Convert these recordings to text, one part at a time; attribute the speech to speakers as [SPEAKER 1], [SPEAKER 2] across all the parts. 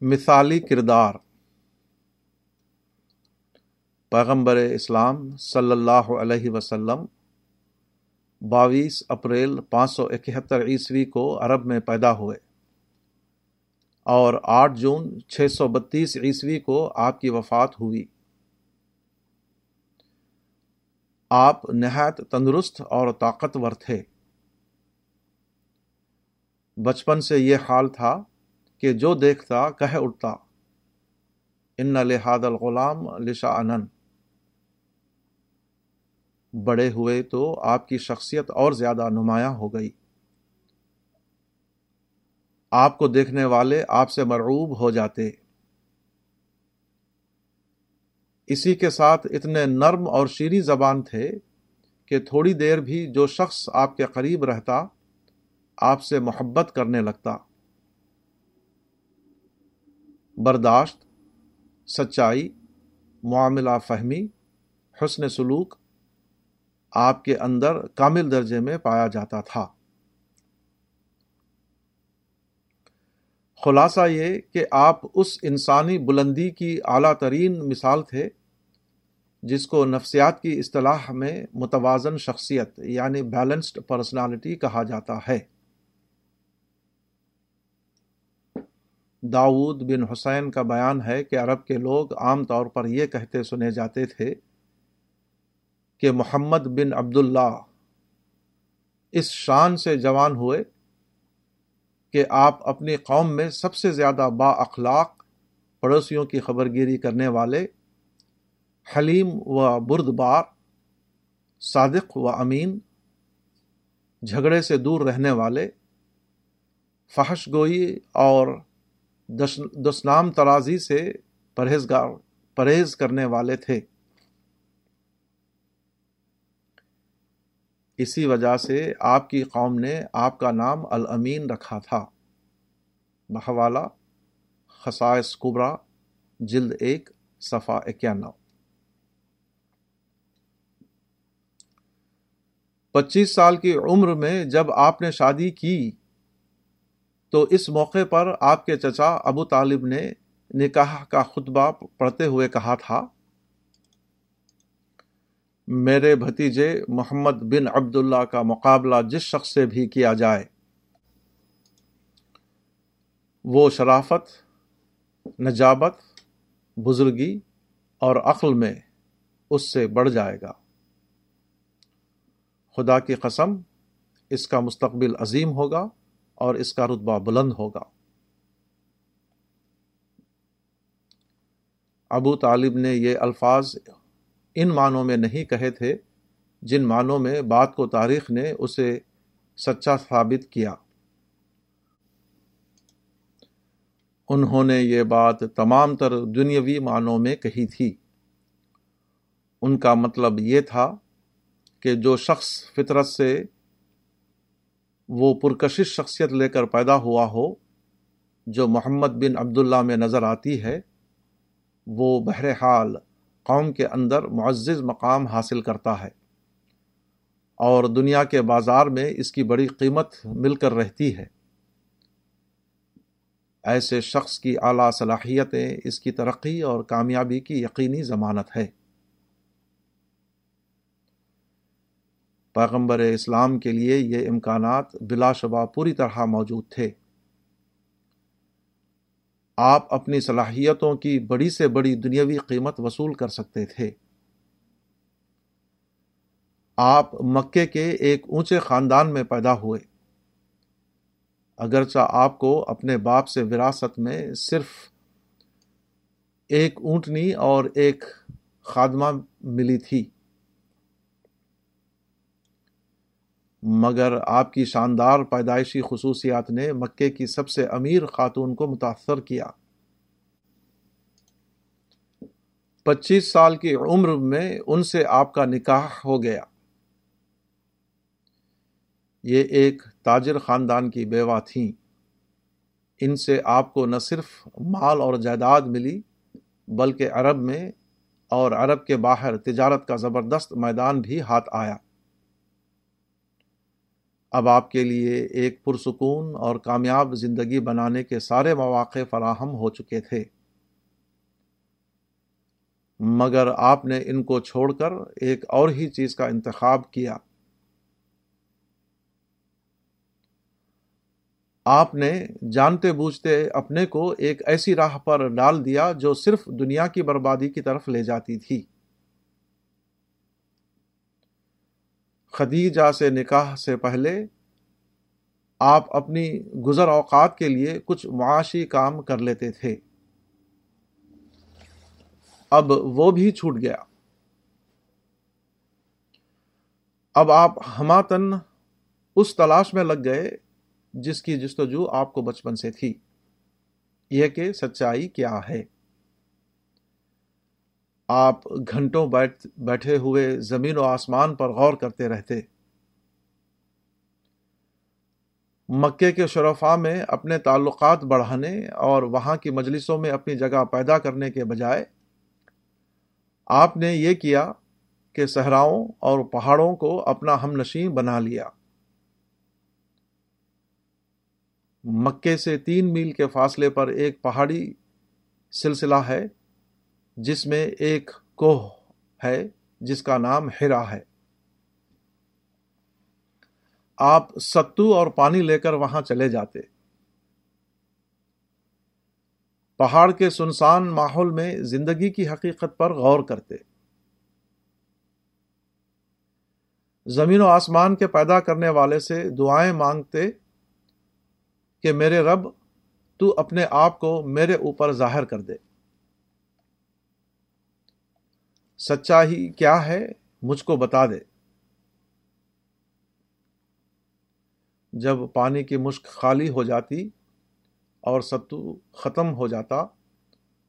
[SPEAKER 1] مثالی کردار۔ پیغمبر اسلام صلی اللہ علیہ وسلم باویس اپریل پانچ سو اکہتر عیسوی کو عرب میں پیدا ہوئے اور آٹھ جون چھ سو بتیس عیسوی کو آپ کی وفات ہوئی۔ آپ نہایت تندرست اور طاقتور تھے۔ بچپن سے یہ حال تھا کہ جو دیکھتا کہہ اٹھتا۔ ان لحاد الغلام لشا انن بڑے ہوئے تو آپ کی شخصیت اور زیادہ نمایاں ہو گئی۔ آپ کو دیکھنے والے آپ سے مرعوب ہو جاتے۔ اسی کے ساتھ اتنے نرم اور شیریں زبان تھے کہ تھوڑی دیر بھی جو شخص آپ کے قریب رہتا، آپ سے محبت کرنے لگتا۔ برداشت، سچائی، معاملہ فہمی، حسن سلوک آپ کے اندر کامل درجے میں پایا جاتا تھا۔ خلاصہ یہ کہ آپ اس انسانی بلندی کی اعلیٰ ترین مثال تھے جس کو نفسیات کی اصطلاح میں متوازن شخصیت یعنی بیلنسڈ پرسنالٹی کہا جاتا ہے۔ داود بن حسین کا بیان ہے کہ عرب کے لوگ عام طور پر یہ کہتے سنے جاتے تھے کہ محمد بن عبداللہ اس شان سے جوان ہوئے کہ آپ اپنی قوم میں سب سے زیادہ با اخلاق پڑوسیوں کی خبرگیری کرنے والے، حلیم و برد بار صادق و امین، جھگڑے سے دور رہنے والے، فحش گوئی اور دسنام ترازی سے پرہیزگار، پرہیز کرنے والے تھے۔ اسی وجہ سے آپ کی قوم نے آپ کا نام الامین رکھا تھا۔ بحوالہ خسائس کبرا، جلد ایک صفا اکیانو پچیس سال کی عمر میں جب آپ نے شادی کی تو اس موقع پر آپ کے چچا ابو طالب نے نکاح کا خطبہ پڑھتے ہوئے کہا تھا، میرے بھتیجے محمد بن عبداللہ کا مقابلہ جس شخص سے بھی کیا جائے، وہ شرافت، نجابت، بزرگی اور عقل میں اس سے بڑھ جائے گا۔ خدا کی قسم، اس کا مستقبل عظیم ہوگا۔ اور اس کا رتبہ بلند ہوگا۔ ابو طالب نے یہ الفاظ ان معنوں میں نہیں کہے تھے جن معنوں میں بات کو تاریخ نے اسے سچا ثابت کیا۔ انہوں نے یہ بات تمام تر دنیاوی معنوں میں کہی تھی۔ ان کا مطلب یہ تھا کہ جو شخص فطرت سے وہ پرکشش شخصیت لے کر پیدا ہوا ہو، جو محمد بن عبداللہ میں نظر آتی ہے، وہ بہرحال قوم کے اندر معزز مقام حاصل کرتا ہے۔ اور دنیا کے بازار میں اس کی بڑی قیمت مل کر رہتی ہے۔ ایسے شخص کی اعلیٰ صلاحیتیں اس کی ترقی اور کامیابی کی یقینی ضمانت ہے۔ پیغمبر اسلام کے لیے یہ امکانات بلا شبہ پوری طرح موجود تھے۔ آپ اپنی صلاحیتوں کی بڑی سے بڑی دنیاوی قیمت وصول کر سکتے تھے۔ آپ مکے کے ایک اونچے خاندان میں پیدا ہوئے۔ اگرچہ آپ کو اپنے باپ سے وراثت میں صرف ایک اونٹنی اور ایک خادمہ ملی تھی۔ مگر آپ کی شاندار پیدائشی خصوصیات نے مکے کی سب سے امیر خاتون کو متاثر کیا۔ پچیس سال کی عمر میں ان سے آپ کا نکاح ہو گیا۔ یہ ایک تاجر خاندان کی بیوہ تھیں۔ ان سے آپ کو نہ صرف مال اور جائیداد ملی، بلکہ عرب میں اور عرب کے باہر تجارت کا زبردست میدان بھی ہاتھ آیا۔ اب آپ کے لیے ایک پرسکون اور کامیاب زندگی بنانے کے سارے مواقع فراہم ہو چکے تھے۔ مگر آپ نے ان کو چھوڑ کر ایک اور ہی چیز کا انتخاب کیا۔ آپ نے جانتے بوجھتے اپنے کو ایک ایسی راہ پر ڈال دیا جو صرف دنیا کی بربادی کی طرف لے جاتی تھی۔ خدیجہ سے نکاح سے پہلے آپ اپنی گزر اوقات کے لیے کچھ معاشی کام کر لیتے تھے۔ اب وہ بھی چھوٹ گیا۔ اب آپ ہماتن اس تلاش میں لگ گئے جس کی جستجو آپ کو بچپن سے تھی۔ یہ کہ سچائی کیا ہے۔ آپ گھنٹوں بیٹھ، بیٹھے ہوئے زمین و آسمان پر غور کرتے رہتے۔ مکے کے شرفا میں اپنے تعلقات بڑھانے اور وہاں کی مجلسوں میں اپنی جگہ پیدا کرنے کے بجائے آپ نے یہ کیا کہ صحراؤں اور پہاڑوں کو اپنا ہم نشیں بنا لیا۔ مکے سے تین میل کے فاصلے پر ایک پہاڑی سلسلہ ہے۔ جس میں ایک کوہ ہے، جس کا نام ہرا ہے۔ آپ ستو اور پانی لے کر وہاں چلے جاتے۔ پہاڑ کے سنسان ماحول میں زندگی کی حقیقت پر غور کرتے۔ زمین و آسمان کے پیدا کرنے والے سے دعائیں مانگتے کہ میرے رب، تو اپنے آپ کو میرے اوپر ظاہر کر دے۔ سچائی کیا ہے مجھ کو بتا دے۔ جب پانی کی مشک خالی ہو جاتی اور ستو ختم ہو جاتا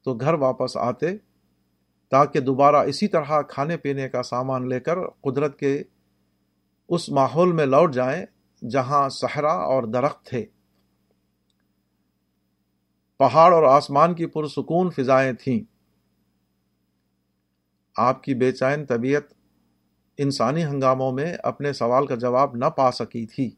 [SPEAKER 1] تو گھر واپس آتے تاکہ دوبارہ اسی طرح کھانے پینے کا سامان لے کر قدرت کے اس ماحول میں لوٹ جائیں جہاں صحرا اور درخت تھے۔ پہاڑ اور آسمان کی پرسکون فضائیں تھیں۔ آپ کی بے چین طبیعت انسانی ہنگاموں میں اپنے سوال کا جواب نہ پا سکی تھی۔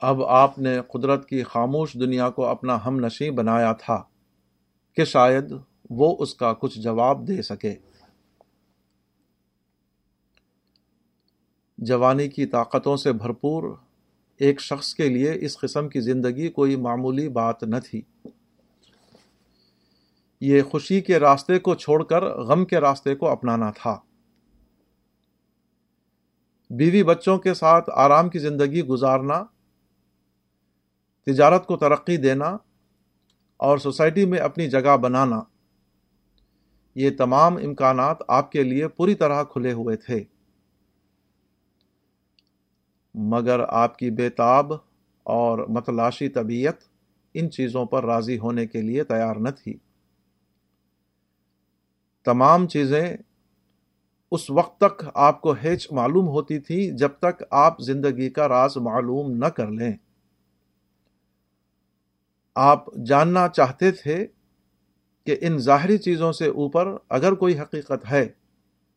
[SPEAKER 1] اب آپ نے قدرت کی خاموش دنیا کو اپنا ہم نشیں بنایا تھا کہ شاید وہ اس کا کچھ جواب دے سکے۔ جوانی کی طاقتوں سے بھرپور ایک شخص کے لیے اس قسم کی زندگی کوئی معمولی بات نہ تھی۔ یہ خوشی کے راستے کو چھوڑ کر غم کے راستے کو اپنانا تھا۔ بیوی بچوں کے ساتھ آرام کی زندگی گزارنا، تجارت کو ترقی دینا اور سوسائٹی میں اپنی جگہ بنانا، یہ تمام امکانات آپ کے لیے پوری طرح کھلے ہوئے تھے۔ مگر آپ کی بےتاب اور متلاشی طبیعت ان چیزوں پر راضی ہونے کے لیے تیار نہ تھی۔ تمام چیزیں اس وقت تک آپ کو ہیچ معلوم ہوتی تھی جب تک آپ زندگی کا راز معلوم نہ کر لیں۔ آپ جاننا چاہتے تھے کہ ان ظاہری چیزوں سے اوپر اگر کوئی حقیقت ہے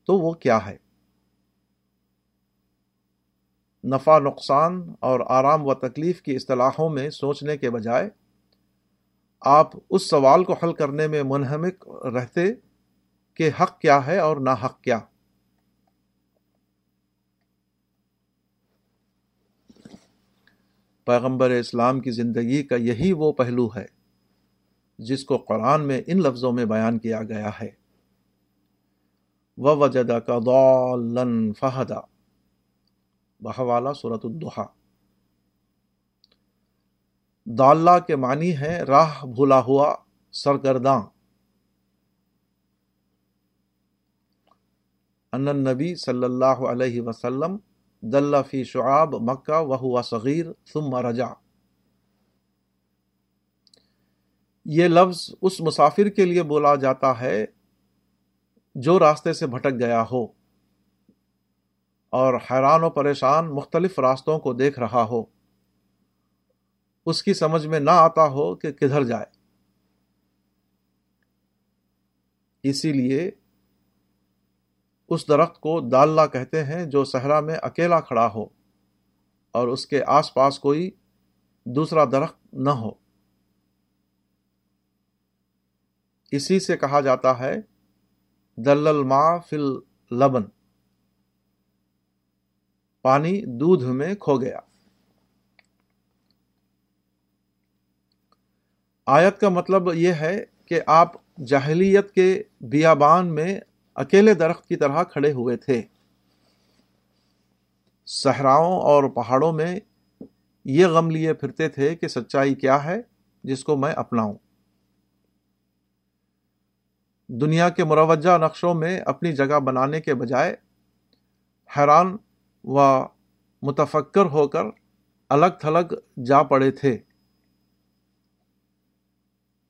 [SPEAKER 1] تو وہ کیا ہے۔ نفع، نقصان اور آرام و تکلیف کی اصطلاحوں میں سوچنے کے بجائے آپ اس سوال کو حل کرنے میں منہمک رہتے کہ حق کیا ہے اور نہ حق کیا۔ پیغمبر اسلام کی زندگی کا یہی وہ پہلو ہے جس کو قرآن میں ان لفظوں میں بیان کیا گیا ہے۔ و وجدہ کا دولن فہدا بہوالا صورت الدحا داللہ کے معنی ہے راہ بھولا ہوا سرگرداں۔ ان نبی صلی اللہ علیہ وسلم دلہ فی شعاب مکہ و ہوا صغیر ثم رجا یہ لفظ اس مسافر کے لیے بولا جاتا ہے جو راستے سے بھٹک گیا ہو اور حیران و پریشان مختلف راستوں کو دیکھ رہا ہو۔ اس کی سمجھ میں نہ آتا ہو کہ کدھر جائے۔ اسی لیے اس درخت کو داللہ کہتے ہیں جو صحرا میں اکیلا کھڑا ہو اور اس کے آس پاس کوئی دوسرا درخت نہ ہو۔ اسی سے کہا جاتا ہے دلل ما فل لبن پانی دودھ میں کھو گیا۔ آیت کا مطلب یہ ہے کہ آپ جاہلیت کے بیابان میں اکیلے درخت کی طرح کھڑے ہوئے تھے۔ صحراؤں اور پہاڑوں میں یہ غم لیے پھرتے تھے کہ سچائی کیا ہے جس کو میں اپناؤں۔ دنیا کے مروجہ نقشوں میں اپنی جگہ بنانے کے بجائے حیران و متفکر ہو کر الگ تھلگ جا پڑے تھے۔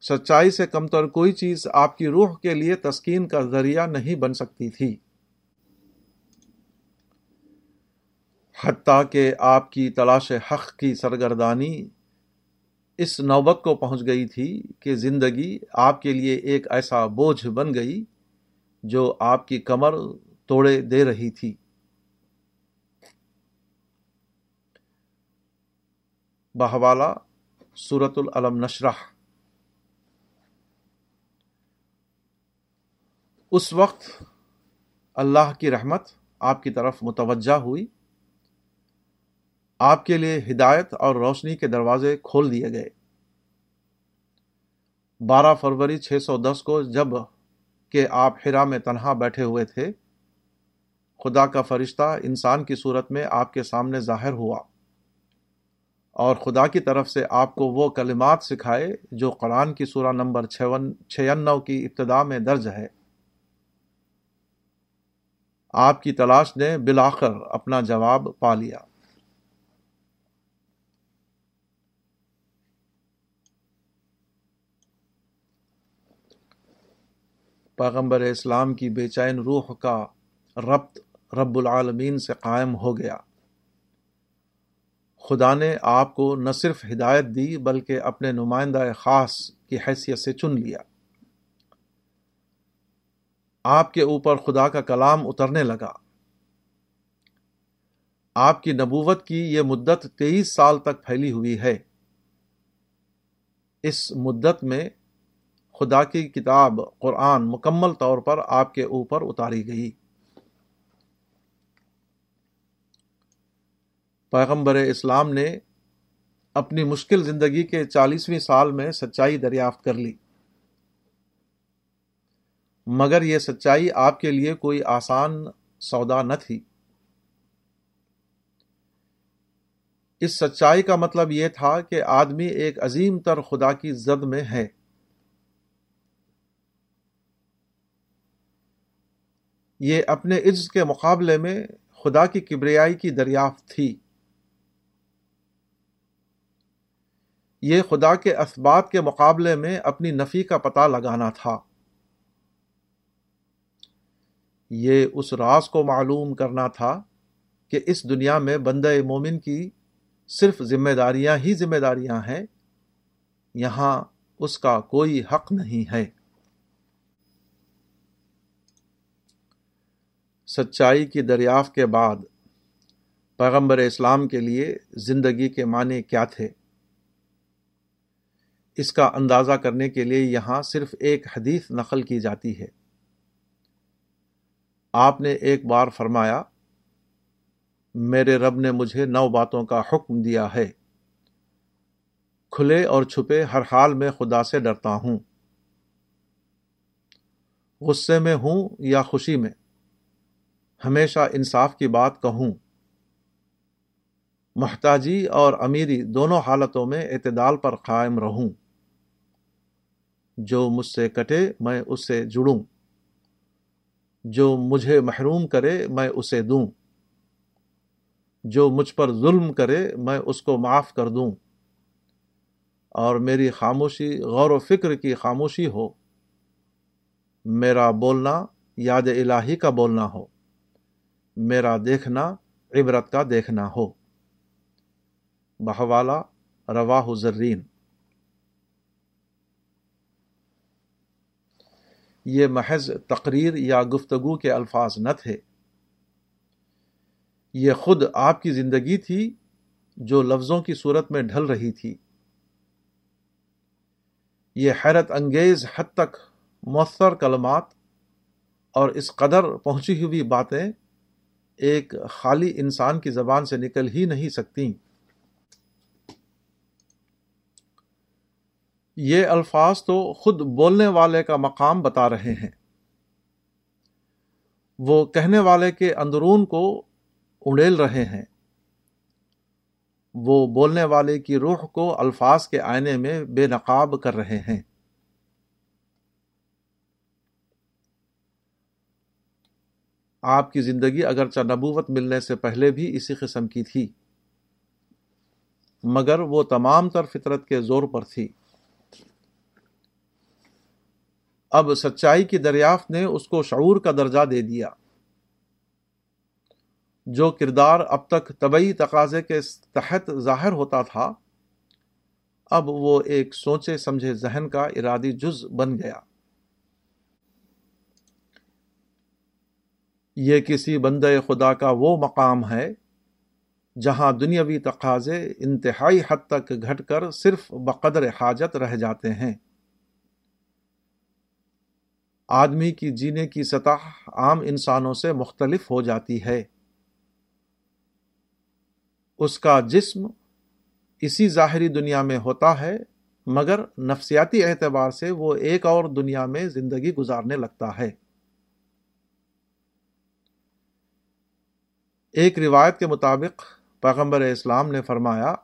[SPEAKER 1] سچائی سے کم تر کوئی چیز آپ کی روح کے لیے تسکین کا ذریعہ نہیں بن سکتی تھی۔ حتیٰ کہ آپ کی تلاش حق کی سرگردانی اس نوبت کو پہنچ گئی تھی کہ زندگی آپ کے لیے ایک ایسا بوجھ بن گئی جو آپ کی کمر توڑے دے رہی تھی۔ بہوالا سورت العلم نشرح۔ اس وقت اللہ کی رحمت آپ کی طرف متوجہ ہوئی۔ آپ کے لیے ہدایت اور روشنی کے دروازے کھول دیے گئے۔ بارہ فروری چھ سو دس کو جبکہ آپ ہرا میں تنہا بیٹھے ہوئے تھے، خدا کا فرشتہ انسان کی صورت میں آپ کے سامنے ظاہر ہوا۔ اور خدا کی طرف سے آپ کو وہ کلمات سکھائے جو قرآن کی سورہ نمبر چھیانو کی ابتدا میں درج ہے۔ آپ کی تلاش نے بلاخر اپنا جواب پا لیا۔ پیغمبر اسلام کی بے چین روح کا ربط رب العالمین سے قائم ہو گیا۔ خدا نے آپ کو نہ صرف ہدایت دی بلکہ اپنے نمائندہ خاص کی حیثیت سے چن لیا۔ آپ کے اوپر خدا کا کلام اترنے لگا۔ آپ کی نبوت کی یہ مدت تیئیس سال تک پھیلی ہوئی ہے۔ اس مدت میں خدا کی کتاب قرآن مکمل طور پر آپ کے اوپر اتاری گئی۔ پیغمبر اسلام نے اپنی مشکل زندگی کے چالیسویں سال میں سچائی دریافت کر لی۔ مگر یہ سچائی آپ کے لیے کوئی آسان سودا نہ تھی۔ اس سچائی کا مطلب یہ تھا کہ آدمی ایک عظیم تر خدا کی زد میں ہے۔ یہ اپنے عز کے مقابلے میں خدا کی کبریائی کی دریافت تھی۔ یہ خدا کے اسبات کے مقابلے میں اپنی نفی کا پتہ لگانا تھا۔ یہ اس راز کو معلوم کرنا تھا کہ اس دنیا میں بندہ مومن کی صرف ذمہ داریاں ہی ذمہ داریاں ہیں، یہاں اس کا کوئی حق نہیں ہے۔ سچائی کی دریافت کے بعد پیغمبر اسلام کے لیے زندگی کے معنی کیا تھے؟ اس کا اندازہ کرنے کے لیے یہاں صرف ایک حدیث نقل کی جاتی ہے۔ آپ نے ایک بار فرمایا، میرے رب نے مجھے نو باتوں کا حکم دیا ہے۔ کھلے اور چھپے ہر حال میں خدا سے ڈرتا ہوں۔ غصے میں ہوں یا خوشی میں، ہمیشہ انصاف کی بات کہوں۔ محتاجی اور امیری دونوں حالتوں میں اعتدال پر قائم رہوں۔ جو مجھ سے کٹے، میں اس سے جڑوں۔ جو مجھے محروم کرے میں اسے دوں۔ جو مجھ پر ظلم کرے میں اس کو معاف کر دوں۔ اور میری خاموشی، غور و فکر کی خاموشی ہو۔ میرا بولنا یاد الہی کا بولنا ہو۔ میرا دیکھنا عبرت کا دیکھنا ہو۔ بہوالا، رواہ زرین یہ محض تقریر یا گفتگو کے الفاظ نہ تھے۔ یہ خود آپ کی زندگی تھی جو لفظوں کی صورت میں ڈھل رہی تھی۔ یہ حیرت انگیز حد تک مؤثر کلمات اور اس قدر پہنچی ہوئی باتیں ایک خالی انسان کی زبان سے نکل ہی نہیں سکتی یہ الفاظ تو خود بولنے والے کا مقام بتا رہے ہیں۔ وہ کہنے والے کے اندرون کو اڑیل رہے ہیں۔ وہ بولنے والے کی روح کو الفاظ کے آئینے میں بے نقاب کر رہے ہیں۔ آپ کی زندگی اگرچہ نبوت ملنے سے پہلے بھی اسی قسم کی تھی، مگر وہ تمام تر فطرت کے زور پر تھی۔ اب سچائی کی دریافت نے اس کو شعور کا درجہ دے دیا۔ جو کردار اب تک طبعی تقاضے کے تحت ظاہر ہوتا تھا، اب وہ ایک سوچے سمجھے ذہن کا ارادی جز بن گیا۔ یہ کسی بندے خدا کا وہ مقام ہے جہاں دنیاوی تقاضے انتہائی حد تک گھٹ کر صرف بقدر حاجت رہ جاتے ہیں۔ آدمی کی جینے کی سطح عام انسانوں سے مختلف ہو جاتی ہے۔ اس کا جسم اسی ظاہری دنیا میں ہوتا ہے، مگر نفسیاتی اعتبار سے وہ ایک اور دنیا میں زندگی گزارنے لگتا ہے۔ ایک روایت کے مطابق پیغمبر اسلام نے فرمایا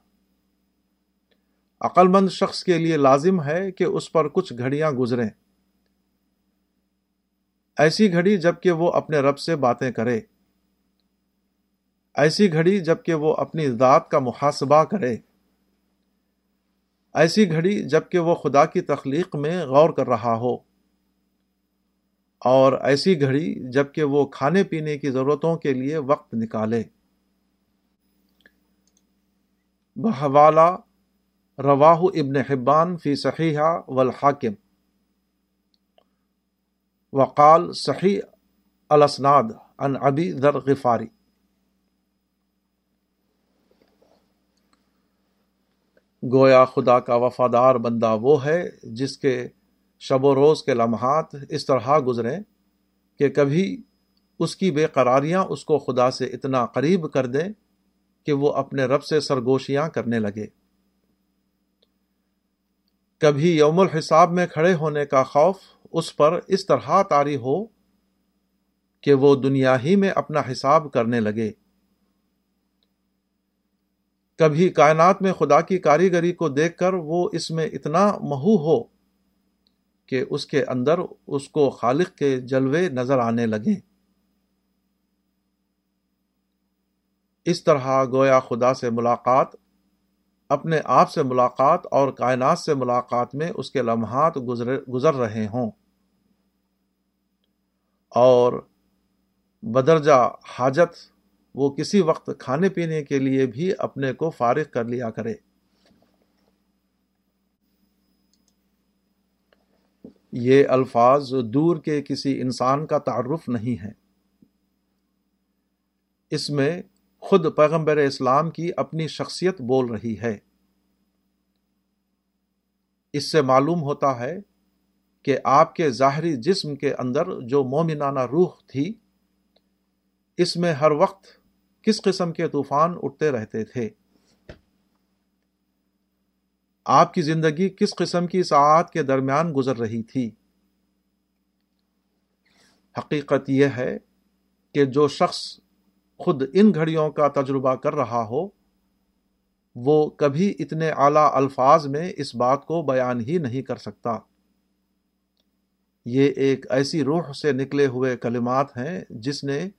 [SPEAKER 1] عقل مند شخص کے لیے لازم ہے کہ اس پر کچھ گھڑیاں گزریں۔ ایسی گھڑی جبکہ وہ اپنے رب سے باتیں کرے۔ ایسی گھڑی جبکہ وہ اپنی ذات کا محاسبہ کرے۔ ایسی گھڑی جبکہ وہ خدا کی تخلیق میں غور کر رہا ہو۔ اور ایسی گھڑی جبکہ وہ کھانے پینے کی ضرورتوں کے لیے وقت نکالے۔ بحوالہ رواہ ابن حبان فی صحیحہ والحاکم۔ وقال صحیح الاسناد ان ابی ذر غفاری۔ گویا خدا کا وفادار بندہ وہ ہے جس کے شب و روز کے لمحات اس طرح گزریں کہ کبھی اس کی بے قراریاں اس کو خدا سے اتنا قریب کر دیں کہ وہ اپنے رب سے سرگوشیاں کرنے لگے۔ کبھی یوم الحساب میں کھڑے ہونے کا خوف اس پر اس طرح طاری ہو کہ وہ دنیا ہی میں اپنا حساب کرنے لگے۔ کبھی کائنات میں خدا کی کاریگری کو دیکھ کر وہ اس میں اتنا مہو ہو کہ اس کے اندر اس کو خالق کے جلوے نظر آنے لگے۔ اس طرح گویا خدا سے ملاقات اپنے آپ سے ملاقات اور کائنات سے ملاقات میں اس کے لمحات گزر گزر رہے ہوں۔ اور بدرجہ حاجت وہ کسی وقت کھانے پینے کے لیے بھی اپنے کو فارغ کر لیا کرے۔ یہ الفاظ دور کے کسی انسان کا تعارف نہیں ہے۔ اس میں خود پیغمبر اسلام کی اپنی شخصیت بول رہی ہے۔ اس سے معلوم ہوتا ہے کہ آپ کے ظاہری جسم کے اندر جو مومنانہ روح تھی، اس میں ہر وقت کس قسم کے طوفان اٹھتے رہتے تھے؟ آپ کی زندگی کس قسم کی ساعت کے درمیان گزر رہی تھی؟ حقیقت یہ ہے کہ جو شخص خود ان گھڑیوں کا تجربہ کر رہا ہو، وہ کبھی اتنے اعلی الفاظ میں اس بات کو بیان ہی نہیں کر سکتا۔ یہ ایک ایسی روح سے نکلے ہوئے کلمات ہیں جس نے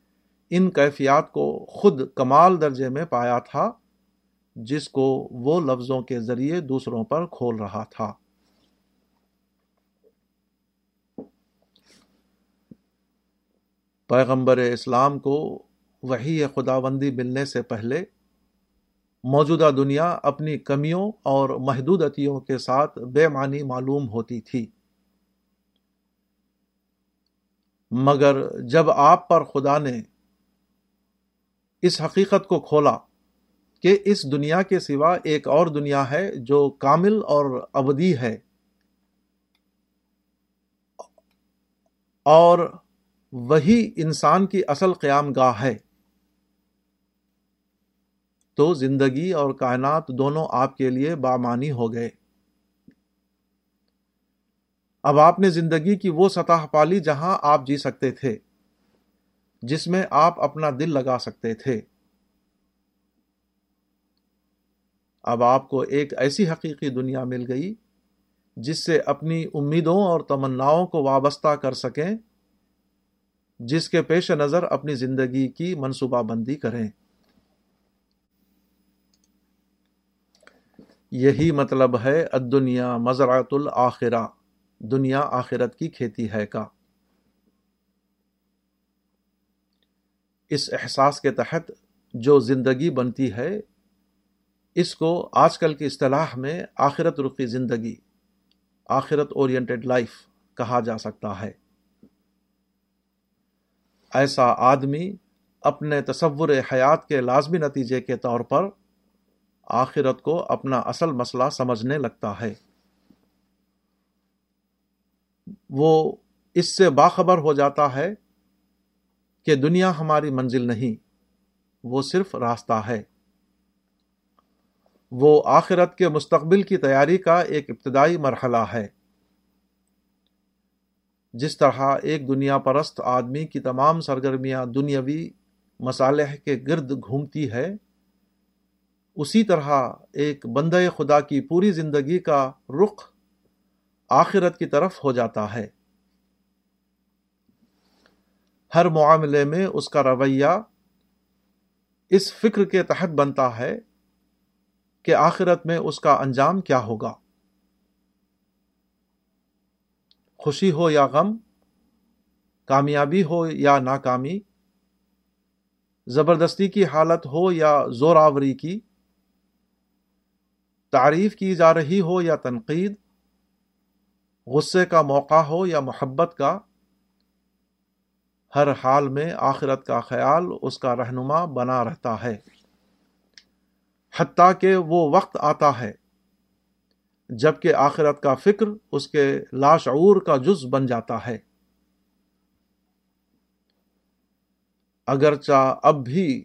[SPEAKER 1] ان کیفیات کو خود کمال درجے میں پایا تھا، جس کو وہ لفظوں کے ذریعے دوسروں پر کھول رہا تھا۔ پیغمبر اسلام کو وہی خدا بندی ملنے سے پہلے موجودہ دنیا اپنی کمیوں اور محدودتیوں کے ساتھ بے معنی معلوم ہوتی تھی۔ مگر جب آپ پر خدا نے اس حقیقت کو کھولا کہ اس دنیا کے سوا ایک اور دنیا ہے جو کامل اور ابدی ہے اور وہی انسان کی اصل قیام گاہ ہے۔ تو زندگی اور کائنات دونوں آپ کے لیے بامانی ہو گئے۔ اب آپ نے زندگی کی وہ سطح پالی جہاں آپ جی سکتے تھے، جس میں آپ اپنا دل لگا سکتے تھے۔ اب آپ کو ایک ایسی حقیقی دنیا مل گئی، جس سے اپنی امیدوں اور تمناؤں کو وابستہ کر سکیں، جس کے پیش نظر اپنی زندگی کی منصوبہ بندی کریں۔ یہی مطلب ہے الدنیا مزرعت الآخرہ دنیا آخرت کی کھیتی ہے کا۔ اس احساس کے تحت جو زندگی بنتی ہے، اس کو آج کل کی اصطلاح میں آخرت رخی زندگی، آخرت اورینٹڈ لائف کہا جا سکتا ہے۔ ایسا آدمی اپنے تصور حیات کے لازمی نتیجے کے طور پر آخرت کو اپنا اصل مسئلہ سمجھنے لگتا ہے۔ وہ اس سے باخبر ہو جاتا ہے کہ دنیا ہماری منزل نہیں، وہ صرف راستہ ہے۔ وہ آخرت کے مستقبل کی تیاری کا ایک ابتدائی مرحلہ ہے۔ جس طرح ایک دنیا پرست آدمی کی تمام سرگرمیاں دنیاوی مصالح کے گرد گھومتی ہے اسی طرح ایک بندہ خدا کی پوری زندگی کا رخ آخرت کی طرف ہو جاتا ہے۔ ہر معاملے میں اس کا رویہ اس فکر کے تحت بنتا ہے کہ آخرت میں اس کا انجام کیا ہوگا۔ خوشی ہو یا غم، کامیابی ہو یا ناکامی، زبردستی کی حالت ہو یا زور آوری کی تعریف کی جا رہی ہو یا تنقید، غصے کا موقع ہو یا محبت کا، ہر حال میں آخرت کا خیال اس کا رہنما بنا رہتا ہے۔ حتیٰ کہ وہ وقت آتا ہے جبکہ آخرت کا فکر اس کے لاشعور کا جز بن جاتا ہے۔ اگرچہ اب بھی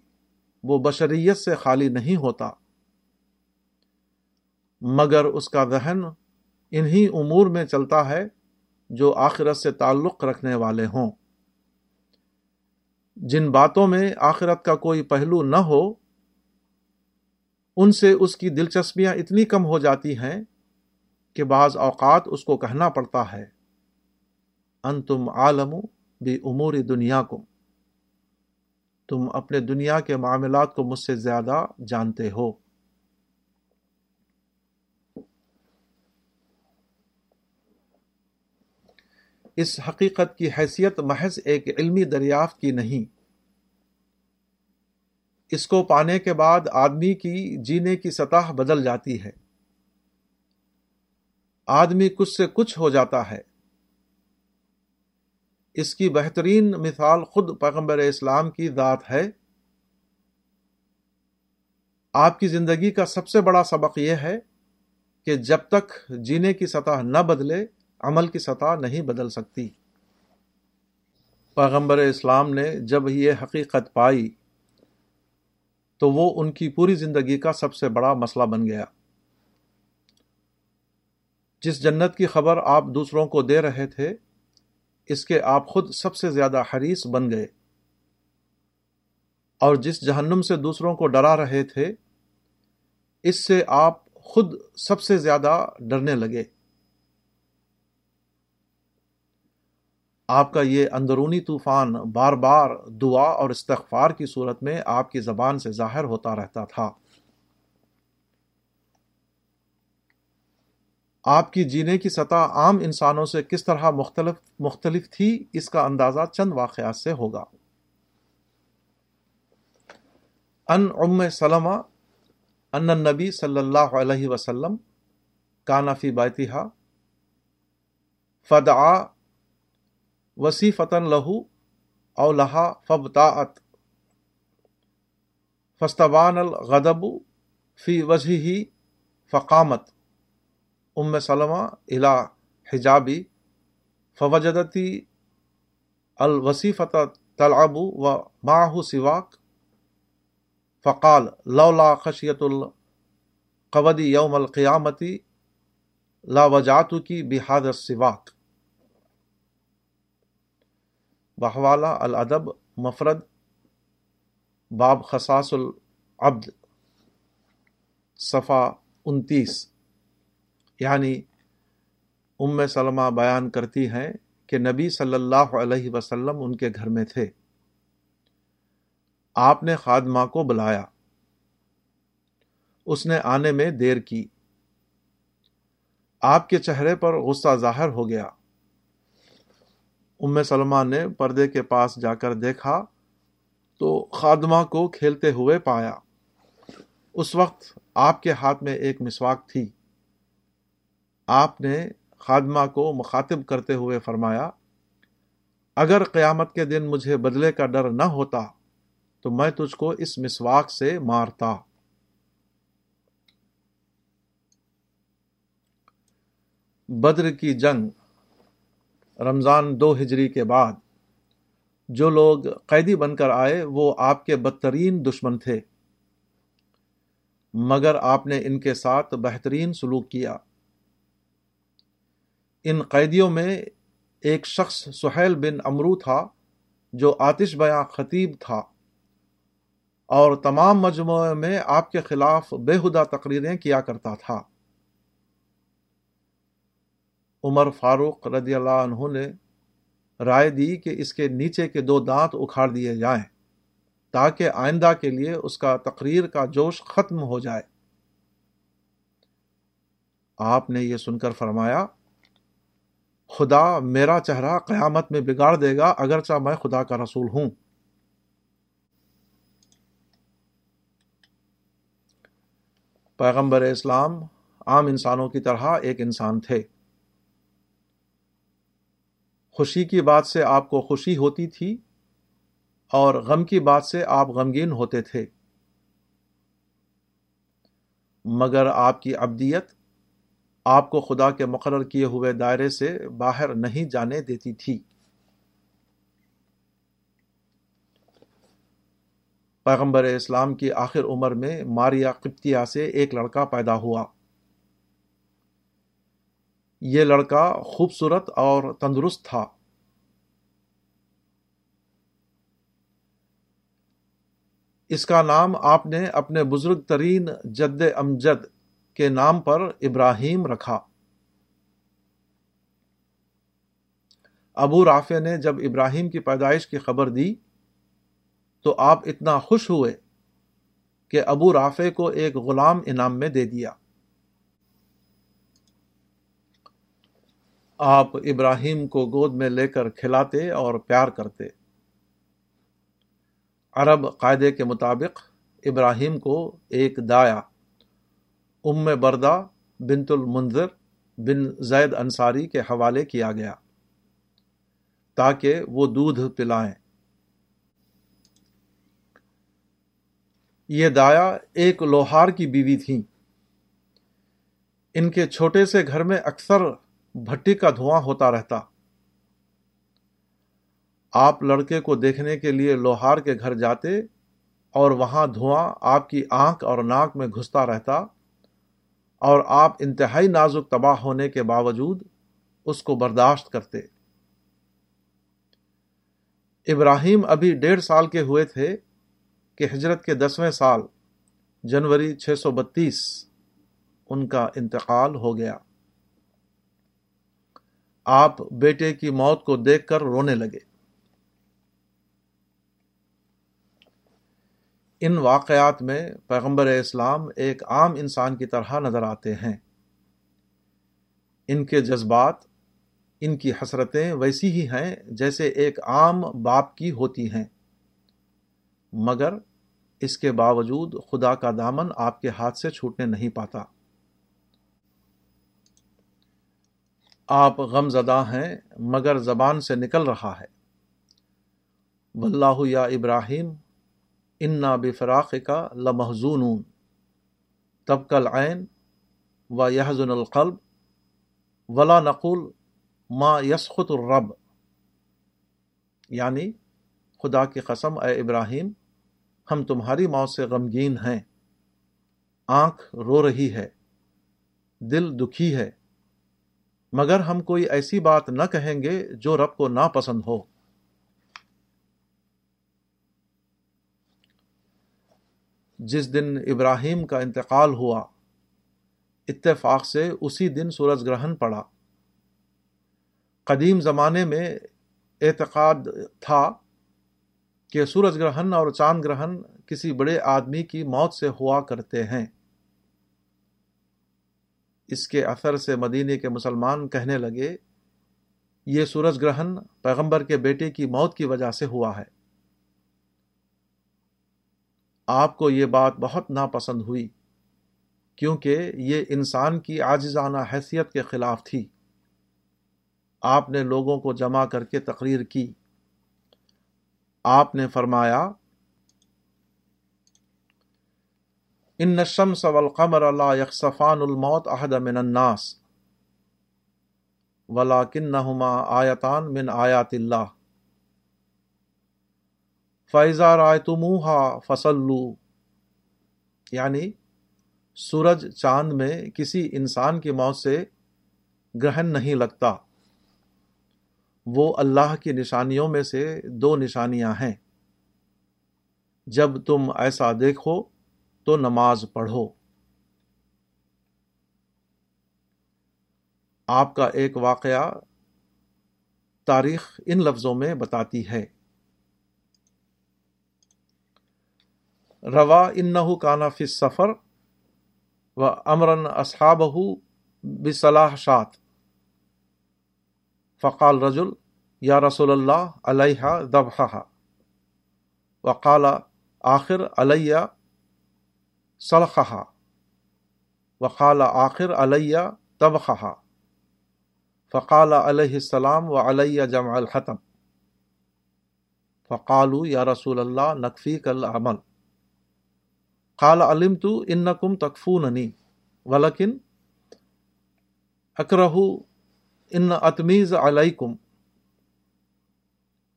[SPEAKER 1] وہ بشریت سے خالی نہیں ہوتا۔ مگر اس کا ذہن انہی امور میں چلتا ہے جو آخرت سے تعلق رکھنے والے ہوں۔ جن باتوں میں آخرت کا کوئی پہلو نہ ہو، ان سے اس کی دلچسپیاں اتنی کم ہو جاتی ہیں کہ بعض اوقات اس کو کہنا پڑتا ہے۔ ان تم عالم بھی امور دنیا کو تم اپنے دنیا کے معاملات کو مجھ سے زیادہ جانتے ہو۔ اس حقیقت کی حیثیت محض ایک علمی دریافت کی نہیں۔ اس کو پانے کے بعد آدمی کی جینے کی سطح بدل جاتی ہے۔ آدمی کچھ سے کچھ ہو جاتا ہے۔ اس کی بہترین مثال خود پیغمبر اسلام کی ذات ہے۔ آپ کی زندگی کا سب سے بڑا سبق یہ ہے کہ جب تک جینے کی سطح نہ بدلے عمل کی سطح نہیں بدل سکتی۔ پیغمبر اسلام نے جب یہ حقیقت پائی، تو وہ ان کی پوری زندگی کا سب سے بڑا مسئلہ بن گیا۔ جس جنت کی خبر آپ دوسروں کو دے رہے تھے، اس کے آپ خود سب سے زیادہ حریص بن گئے۔ اور جس جہنم سے دوسروں کو ڈرا رہے تھے، اس سے آپ خود سب سے زیادہ ڈرنے لگے۔ آپ کا یہ اندرونی طوفان بار بار دعا اور استغفار کی صورت میں آپ کی زبان سے ظاہر ہوتا رہتا تھا۔ آپ کی جینے کی سطح عام انسانوں سے کس طرح مختلف مختلف تھی، اس کا اندازہ چند واقعات سے ہوگا۔ ان ام سلمہ، ان نبی صلی اللہ علیہ وسلم کانفی باتحا فدعا وسیع فتن لہو او لہا فبتاعت فستبان الغدب فی وجہ ہی فقامت۔ ام سلمہ الا حجابی فوجدتی الوصیفت تلعب و ماہ سواک۔ فقال لولا خشیت القودی یوم القیامتی لا وجاتو کی بحاد السواک۔ بحوالہ الادب، مفرد، باب خصاص العبد صفا انتیس۔ یعنی ام سلمہ بیان کرتی ہیں کہ نبی صلی اللہ علیہ وسلم ان کے گھر میں تھے۔ آپ نے خادمہ کو بلایا۔ اس نے آنے میں دیر کی۔ آپ کے چہرے پر غصہ ظاہر ہو گیا۔ ام سلمہ نے پردے کے پاس جا کر دیکھا تو خادمہ کو کھیلتے ہوئے پایا۔ اس وقت آپ کے ہاتھ میں ایک مسواک تھی۔ آپ نے خادمہ کو مخاطب کرتے ہوئے فرمایا، اگر قیامت کے دن مجھے بدلے کا ڈر نہ ہوتا تو میں تجھ کو اس مسواک سے مارتا۔ بدر کی جنگ رمضان دو ہجری کے بعد جو لوگ قیدی بن کر آئے، وہ آپ کے بدترین دشمن تھے۔ مگر آپ نے ان کے ساتھ بہترین سلوک کیا۔ ان قیدیوں میں ایک شخص سہیل بن امرو تھا، جو آتش بیاں خطیب تھا۔ اور تمام مجموعے میں آپ کے خلاف بےحدہ تقریریں کیا کرتا تھا۔ عمر فاروق رضی اللہ عنہ نے رائے دی کہ اس کے نیچے کے دو دانت اکھاڑ دیے جائیں تاکہ آئندہ کے لیے اس کا تقریر کا جوش ختم ہو جائے۔ آپ نے یہ سن کر فرمایا، خدا میرا چہرہ قیامت میں بگاڑ دے گا اگرچہ میں خدا کا رسول ہوں۔ پیغمبر اسلام عام انسانوں کی طرح ایک انسان تھے۔ خوشی کی بات سے آپ کو خوشی ہوتی تھی اور غم کی بات سے آپ غمگین ہوتے تھے۔ مگر آپ کی ابدیت آپ کو خدا کے مقرر کیے ہوئے دائرے سے باہر نہیں جانے دیتی تھی۔ پیغمبر اسلام کی آخر عمر میں ماریا قبطیہ سے ایک لڑکا پیدا ہوا۔ یہ لڑکا خوبصورت اور تندرست تھا۔ اس کا نام آپ نے اپنے بزرگ ترین جد امجد کے نام پر ابراہیم رکھا۔ ابو رافع نے جب ابراہیم کی پیدائش کی خبر دی تو آپ اتنا خوش ہوئے کہ ابو رافع کو ایک غلام انعام میں دے دیا۔ آپ ابراہیم کو گود میں لے کر کھلاتے اور پیار کرتے۔ عرب قاعدے کے مطابق ابراہیم کو ایک دایا، ام بردہ بنت المنظر بن زید انصاری کے حوالے کیا گیا تاکہ وہ دودھ پلائیں۔ یہ دایا ایک لوہار کی بیوی تھی ان کے چھوٹے سے گھر میں اکثر بھٹی کا دھواں ہوتا رہتا۔ آپ لڑکے کو دیکھنے کے لیے لوہار کے گھر جاتے اور وہاں دھواں آپ کی آنکھ اور ناک میں گھستا رہتا اور آپ انتہائی نازک تباہ ہونے کے باوجود اس کو برداشت کرتے۔ ابراہیم ابھی ڈیڑھ سال کے ہوئے تھے کہ ہجرت کے دسویں سال، جنوری چھ سو بتیس، ان کا انتقال ہو گیا۔ آپ بیٹے کی موت کو دیکھ کر رونے لگے۔ ان واقعات میں پیغمبر اسلام ایک عام انسان کی طرح نظر آتے ہیں۔ ان کے جذبات، ان کی حسرتیں ویسی ہی ہیں جیسے ایک عام باپ کی ہوتی ہیں۔ مگر اس کے باوجود خدا کا دامن آپ کے ہاتھ سے چھوٹنے نہیں پاتا۔ آپ غم زدہ ہیں، مگر زبان سے نکل رہا ہے۔ واللہ یا ابراہیم، انا بفراق کا لمحزون تب کل عین و یحزن القلب، ولا نقول ما یسخت الرب۔ یعنی خدا کی قسم، اے ابراہیم، ہم تمہاری موت سے غمگین ہیں۔ آنکھ رو رہی ہے، دل دکھی ہے۔ مگر ہم کوئی ایسی بات نہ کہیں گے جو رب کو ناپسند ہو۔ جس دن ابراہیم کا انتقال ہوا، اتفاق سے اسی دن سورج گرہن پڑا۔ قدیم زمانے میں اعتقاد تھا کہ سورج گرہن اور چاند گرہن کسی بڑے آدمی کی موت سے ہوا کرتے ہیں۔ اس کے اثر سے مدینے کے مسلمان کہنے لگے، یہ سورج گرہن پیغمبر کے بیٹے کی موت کی وجہ سے ہوا ہے۔ آپ کو یہ بات بہت ناپسند ہوئی، کیونکہ یہ انسان کی عاجزانہ حیثیت کے خلاف تھی۔ آپ نے لوگوں کو جمع کر کے تقریر کی۔ آپ نے فرمایا ان الشمس والقمر لا يخسفان الموت احد من الناس ولكنهما آیتان من آیات اللہ فیضا رائے تموہا فصلو یعنی سورج چاند میں کسی انسان کی موت سے گرہن نہیں لگتا۔ وہ اللہ کی نشانیوں میں سے دو نشانیاں ہیں۔ جب تم ایسا دیکھو تو نماز پڑھو۔ آپ کا ایک واقعہ تاریخ ان لفظوں میں بتاتی ہے۔ روا ان کانا فی سفر و امرن اصحاب بصلاح شات فقال رجل، یا رسول اللہ علیہ دبہ وقال آخر، علیہ صلخہ وقال آخر علیہ تبخہ فقال علیہ السلام و علیہ جمع الحتم فقالو یا رسول اللہ نقفی کل عمل قال علم تو ان کم تکفوننی ولیکن اکرہ ان اتمیز علیکم،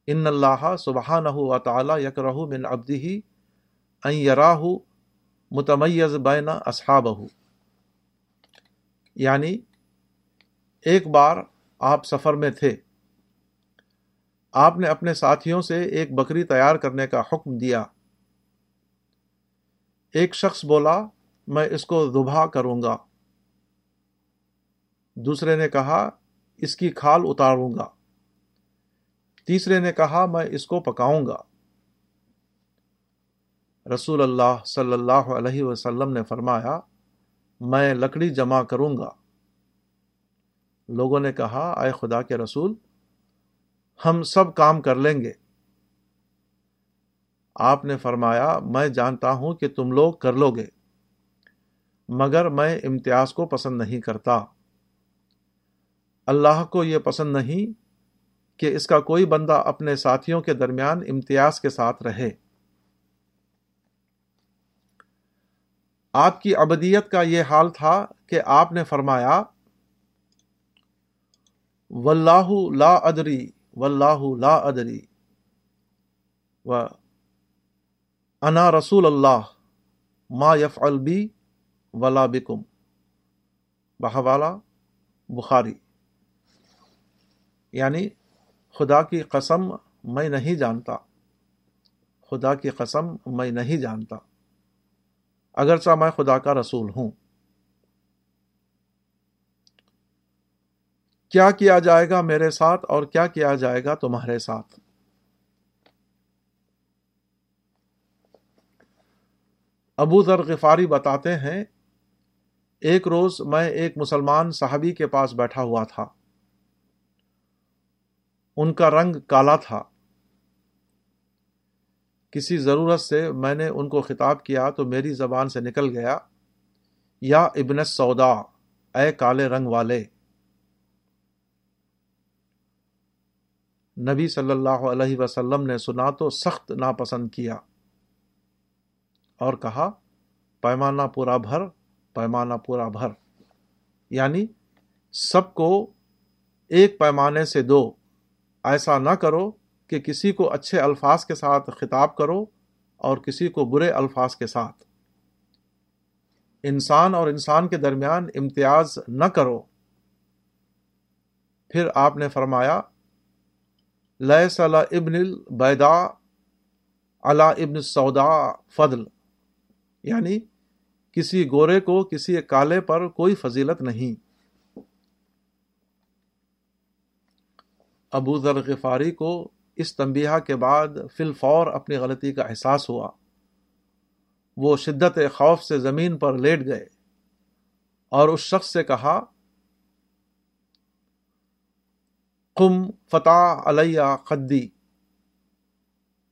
[SPEAKER 1] ان اللہ سبحانہ و تعالی یکرہ من عبدہ ان یراہ متمیز بین اصحابہ یعنی ایک بار آپ سفر میں تھے۔ آپ نے اپنے ساتھیوں سے ایک بکری تیار کرنے کا حکم دیا۔ ایک شخص بولا، میں اس کو دبا کروں گا۔ دوسرے نے کہا، اس کی کھال اتاروں گا۔ تیسرے نے کہا، میں اس کو پکاؤں گا۔ رسول اللہ صلی اللہ علیہ وسلم نے فرمایا، میں لکڑی جمع کروں گا۔ لوگوں نے کہا، اے خدا کے رسول، ہم سب کام کر لیں گے۔ آپ نے فرمایا، میں جانتا ہوں کہ تم لوگ کر لو گے، مگر میں امتیاز کو پسند نہیں کرتا۔ اللہ کو یہ پسند نہیں کہ اس کا کوئی بندہ اپنے ساتھیوں کے درمیان امتیاز کے ساتھ رہے۔ آپ کی ابدیت کا یہ حال تھا کہ آپ نے فرمایا، واللہ لا ادری، واللہ لا ادری، و انا رسول اللہ، ما یف البی ولا بکم. بحوالا بخاری۔ یعنی خدا کی قسم میں نہیں جانتا۔ خدا کی قسم میں نہیں جانتا۔ اگرچہ میں خدا کا رسول ہوں۔ کیا کیا جائے گا میرے ساتھ اور کیا کیا جائے گا تمہارے ساتھ؟ ابو ذر غفاری بتاتے ہیں، ایک روز میں ایک مسلمان صحابی کے پاس بیٹھا ہوا تھا۔ ان کا رنگ کالا تھا۔ کسی ضرورت سے میں نے ان کو خطاب کیا تو میری زبان سے نکل گیا، یا ابن سودا اے کالے رنگ والے۔ نبی صلی اللہ علیہ وسلم نے سنا تو سخت ناپسند کیا اور کہا، پیمانہ پورا بھر، پیمانہ پورا بھر۔ یعنی سب کو ایک پیمانے سے دو، ایسا نہ کرو کہ کسی کو اچھے الفاظ کے ساتھ خطاب کرو اور کسی کو برے الفاظ کے ساتھ۔ انسان اور انسان کے درمیان امتیاز نہ کرو۔ پھر آپ نے فرمایا لیے ابن البیدا علا ابن سودا فضل۔ یعنی کسی گورے کو کسی کالے پر کوئی فضیلت نہیں۔ ابو ذر غفاری کو اس تنبیہ کے بعد فی الفور اپنی غلطی کا احساس ہوا۔ وہ شدت خوف سے زمین پر لیٹ گئے اور اس شخص سے کہا کم فتح علیہ قدی،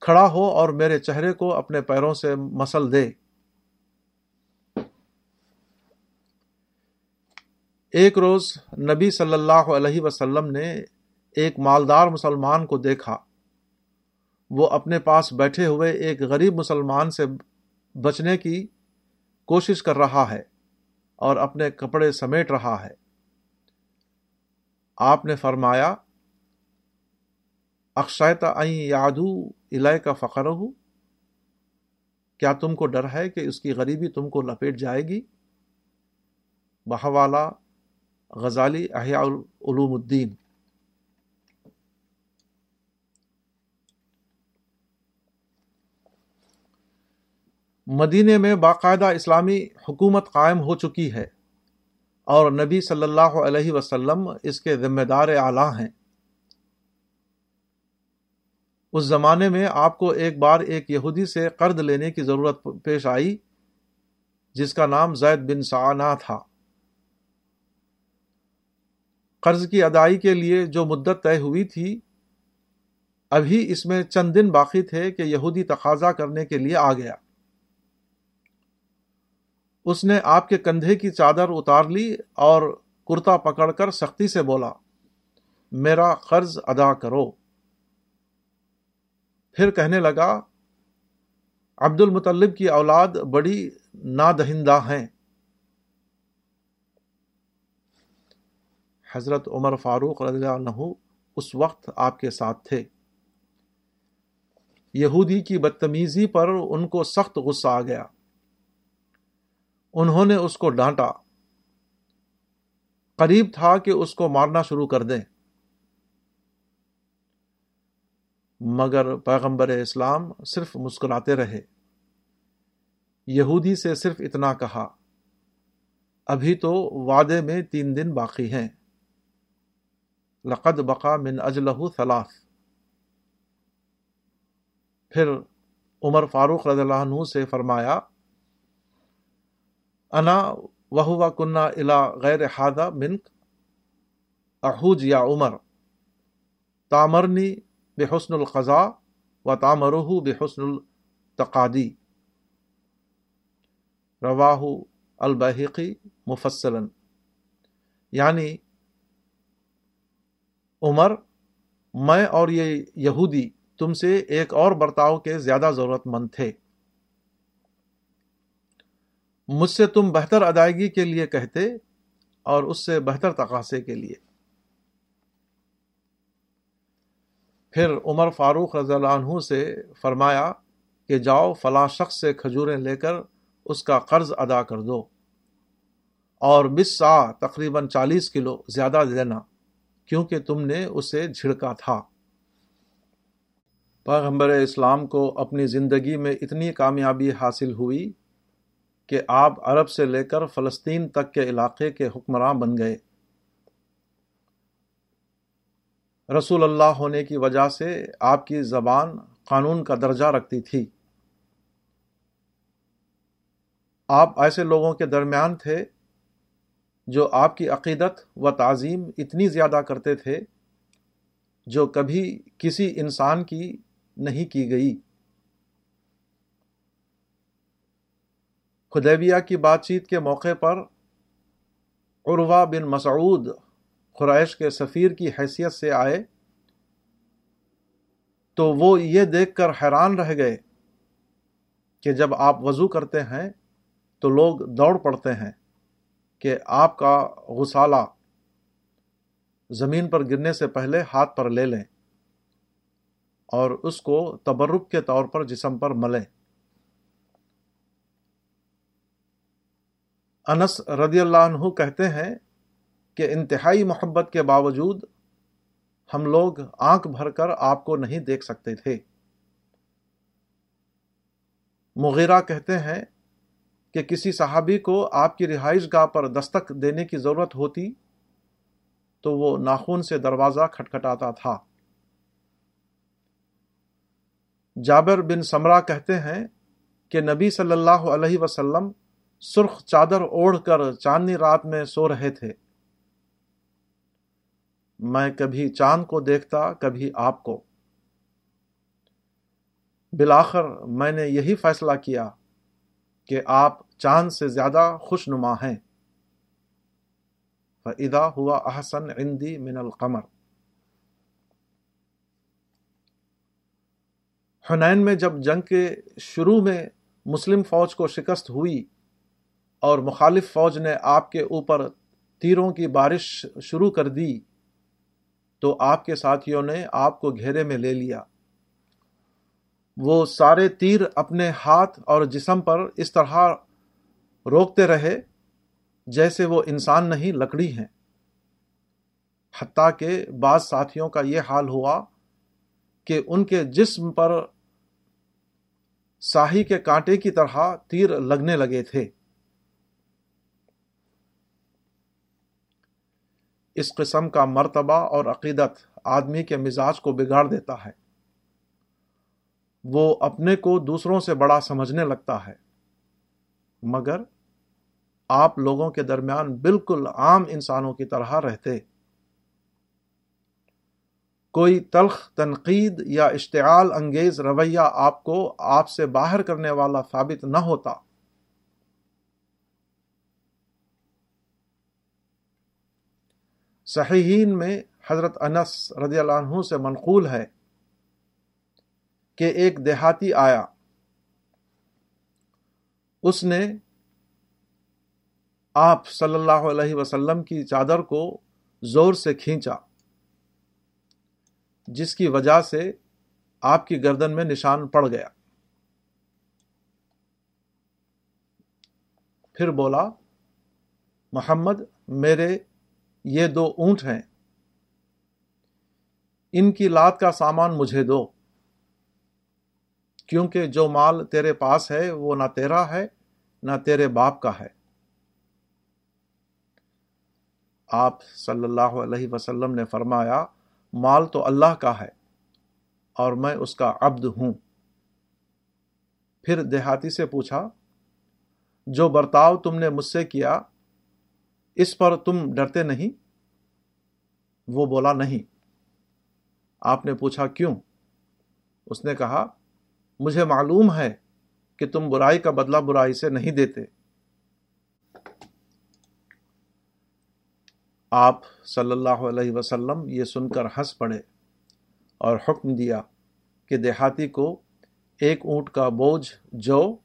[SPEAKER 1] کھڑا ہو اور میرے چہرے کو اپنے پیروں سے مسل دے۔ ایک روز نبی صلی اللہ علیہ وسلم نے ایک مالدار مسلمان کو دیکھا۔ وہ اپنے پاس بیٹھے ہوئے ایک غریب مسلمان سے بچنے کی کوشش کر رہا ہے اور اپنے کپڑے سمیٹ رہا ہے۔ آپ نے فرمایا اکشیت یادو الہ کا فخر ہو کیا تم کو ڈر ہے کہ اس کی غریبی تم کو لپیٹ جائے گی؟ بہوالا غزالی احیاء العلوم الدین۔ مدینے میں باقاعدہ اسلامی حکومت قائم ہو چکی ہے اور نبی صلی اللہ علیہ وسلم اس کے ذمہ دار اعلیٰ ہیں۔ اس زمانے میں آپ کو ایک بار ایک یہودی سے قرض لینے کی ضرورت پیش آئی، جس کا نام زید بن سعنا تھا۔ قرض کی ادائی کے لیے جو مدت طے ہوئی تھی، ابھی اس میں چند دن باقی تھے کہ یہودی تقاضا کرنے کے لیے آ گیا۔ اس نے آپ کے کندھے کی چادر اتار لی اور کرتا پکڑ کر سختی سے بولا، میرا قرض ادا کرو۔ پھر کہنے لگا، عبد المطلب کی اولاد بڑی نادہندہ ہیں۔ حضرت عمر فاروق رضی اللہ عنہ اس وقت آپ کے ساتھ تھے۔ یہودی کی بدتمیزی پر ان کو سخت غصہ آ گیا۔ انہوں نے اس کو ڈانٹا۔ قریب تھا کہ اس کو مارنا شروع کر دیں۔ مگر پیغمبر اسلام صرف مسکراتے رہے۔ یہودی سے صرف اتنا کہا، ابھی تو وعدے میں تین دن باقی ہیں۔ لقد بقا من اجلہ ثلاث۔ پھر عمر فاروق رضی اللہ عنہ سے فرمایا انا وہ کنہ الا غیر ہادہ منک، احوج یا عمر، تامرنی بے حسن القضاء و تامرہ بے حسن التقادی رواہ البحقی مفصلا۔ یعنی عمر، میں اور یہ یہودی تم سے ایک اور برتاؤ کے زیادہ ضرورت مند تھے۔ مجھ سے تم بہتر ادائیگی کے لیے کہتے اور اس سے بہتر تقاصے کے لیے۔ پھر عمر فاروق رضی اللہ عنہ سے فرمایا کہ جاؤ فلاں شخص سے کھجوریں لے کر اس کا قرض ادا کر دو اور بس سا تقریباً چالیس کلو زیادہ دینا کیونکہ تم نے اسے جھڑکا تھا۔ پیغمبر اسلام کو اپنی زندگی میں اتنی کامیابی حاصل ہوئی کہ آپ عرب سے لے کر فلسطین تک کے علاقے کے حکمراں بن گئے۔ رسول اللہ ہونے کی وجہ سے آپ کی زبان قانون کا درجہ رکھتی تھی۔ آپ ایسے لوگوں کے درمیان تھے جو آپ کی عقیدت و تعظیم اتنی زیادہ کرتے تھے جو کبھی کسی انسان کی نہیں کی گئی۔ خدیبیہ کی بات چیت کے موقع پر عروا بن مسعود قریش کے سفیر کی حیثیت سے آئے تو وہ یہ دیکھ کر حیران رہ گئے کہ جب آپ وضو کرتے ہیں تو لوگ دوڑ پڑتے ہیں کہ آپ کا غسالہ زمین پر گرنے سے پہلے ہاتھ پر لے لیں اور اس کو تبرک کے طور پر جسم پر ملیں۔ انس رضی اللہ عنہ کہتے ہیں کہ انتہائی محبت کے باوجود ہم لوگ آنکھ بھر کر آپ کو نہیں دیکھ سکتے تھے۔ مغیرہ کہتے ہیں کہ کسی صحابی کو آپ کی رہائش گاہ پر دستک دینے کی ضرورت ہوتی تو وہ ناخون سے دروازہ کھٹکھٹاتا تھا۔ جابر بن سمرا کہتے ہیں کہ نبی صلی اللہ علیہ وسلم سرخ چادر اوڑھ کر چاندنی رات میں سو رہے تھے۔ میں کبھی چاند کو دیکھتا، کبھی آپ کو۔ بلاخر میں نے یہی فیصلہ کیا کہ آپ چاند سے زیادہ خوش نما ہیں۔ فَإِذَا ہوا احسن عندی من القمر۔ حنین میں جب جنگ کے شروع میں مسلم فوج کو شکست ہوئی اور مخالف فوج نے آپ کے اوپر تیروں کی بارش شروع کر دی تو آپ کے ساتھیوں نے آپ کو گھیرے میں لے لیا۔ وہ سارے تیر اپنے ہاتھ اور جسم پر اس طرح روکتے رہے جیسے وہ انسان نہیں، لکڑی ہیں۔ حتیٰ کہ بعض ساتھیوں کا یہ حال ہوا کہ ان کے جسم پر ساہی کے کانٹے کی طرح تیر لگنے لگے تھے۔ اس قسم کا مرتبہ اور عقیدت آدمی کے مزاج کو بگاڑ دیتا ہے۔ وہ اپنے کو دوسروں سے بڑا سمجھنے لگتا ہے۔ مگر آپ لوگوں کے درمیان بالکل عام انسانوں کی طرح رہتے۔ کوئی تلخ، تنقید یا اشتعال انگیز رویہ آپ کو آپ سے باہر کرنے والا ثابت نہ ہوتا۔ صحیحین میں حضرت انس رضی اللہ عنہ سے منقول ہے کہ ایک دیہاتی آیا۔ اس نے آپ صلی اللہ علیہ وسلم کی چادر کو زور سے کھینچا، جس کی وجہ سے آپ کی گردن میں نشان پڑ گیا۔ پھر بولا، محمد، میرے یہ دو اونٹ ہیں۔ ان کی لات کا سامان مجھے دو۔ کیونکہ جو مال تیرے پاس ہے، وہ نہ تیرا ہے، نہ تیرے باپ کا ہے۔ آپ صلی اللہ علیہ وسلم نے فرمایا، مال تو اللہ کا ہے اور میں اس کا عبد ہوں۔ پھر دیہاتی سے پوچھا، جو برتاؤ تم نے مجھ سے کیا اس پر تم ڈرتے نہیں؟ وہ بولا نہیں۔ آپ نے پوچھا کیوں؟ اس نے کہا، مجھے معلوم ہے کہ تم برائی کا بدلہ برائی سے نہیں دیتے۔ آپ صلی اللہ علیہ وسلم یہ سن کر ہنس پڑے اور حکم دیا کہ دیہاتی کو ایک اونٹ کا بوجھ، جو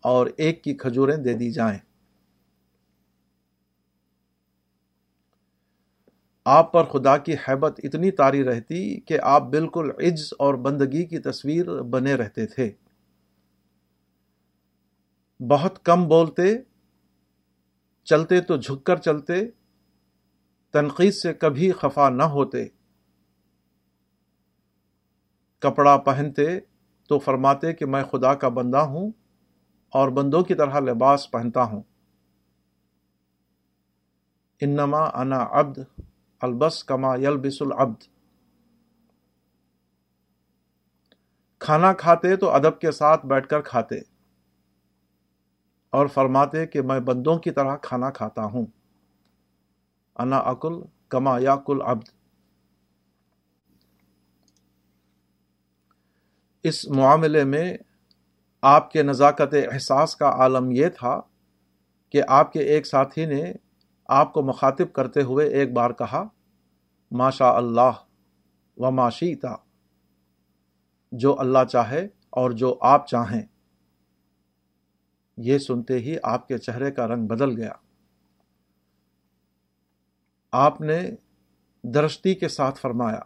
[SPEAKER 1] اور ایک کی کھجوریں دے دی جائیں۔ آپ پر خدا کی حیبت اتنی تاری رہتی کہ آپ بالکل عجز اور بندگی کی تصویر بنے رہتے تھے۔ بہت کم بولتے، چلتے تو جھک کر چلتے، تنقید سے کبھی خفا نہ ہوتے۔ کپڑا پہنتے تو فرماتے کہ میں خدا کا بندہ ہوں اور بندوں کی طرح لباس پہنتا ہوں۔ انما انا عبد البس کما یلبس العبد۔ کھانا کھاتے تو ادب کے ساتھ بیٹھ کر کھاتے۔ اور فرماتے کہ میں بندوں کی طرح کھانا کھاتا ہوں۔ انا اکل کما یا کل ابد اس معاملے میں آپ کے نزاکت احساس کا عالم یہ تھا کہ آپ کے ایک ساتھی نے آپ کو مخاطب کرتے ہوئے ایک بار کہا ماشا اللہ و معاشیتا جو اللہ چاہے اور جو آپ چاہیں۔ یہ سنتے ہی آپ کے چہرے کا رنگ بدل گیا۔ آپ نے درشتی کے ساتھ فرمایا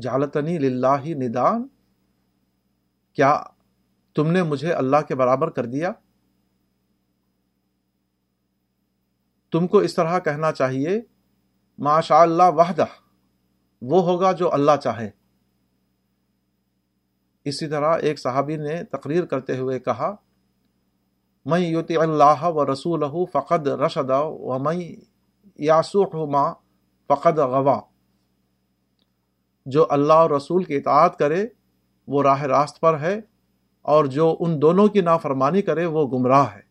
[SPEAKER 1] جالتنی للہ ندان کیا تم نے مجھے اللہ کے برابر کر دیا؟ تم کو اس طرح کہنا چاہیے ماشاء اللہ وحدہ، وہ ہوگا جو اللہ چاہے۔ اسی طرح ایک صحابی نے تقریر کرتے ہوئے کہا میں یوتی اللہ و رسول فقد رشد و میں یاسوخ ماں فقد غوا۔ جو اللہ اور رسول کی اطاعت کرے، وہ راہ راست پر ہے اور جو ان دونوں کی نافرمانی کرے، وہ گمراہ ہے۔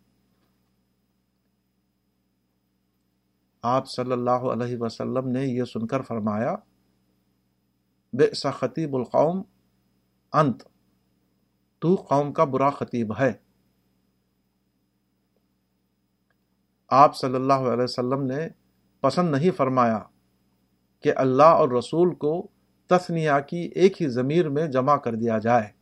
[SPEAKER 1] آپ صلی اللہ علیہ وسلم نے یہ سن کر فرمایا بے خطیب القوم، انت، تو قوم کا برا خطیب ہے۔ آپ صلی اللہ علیہ وسلم نے پسند نہیں فرمایا کہ اللہ اور رسول کو تسنیا کی ایک ہی ضمیر میں جمع کر دیا جائے۔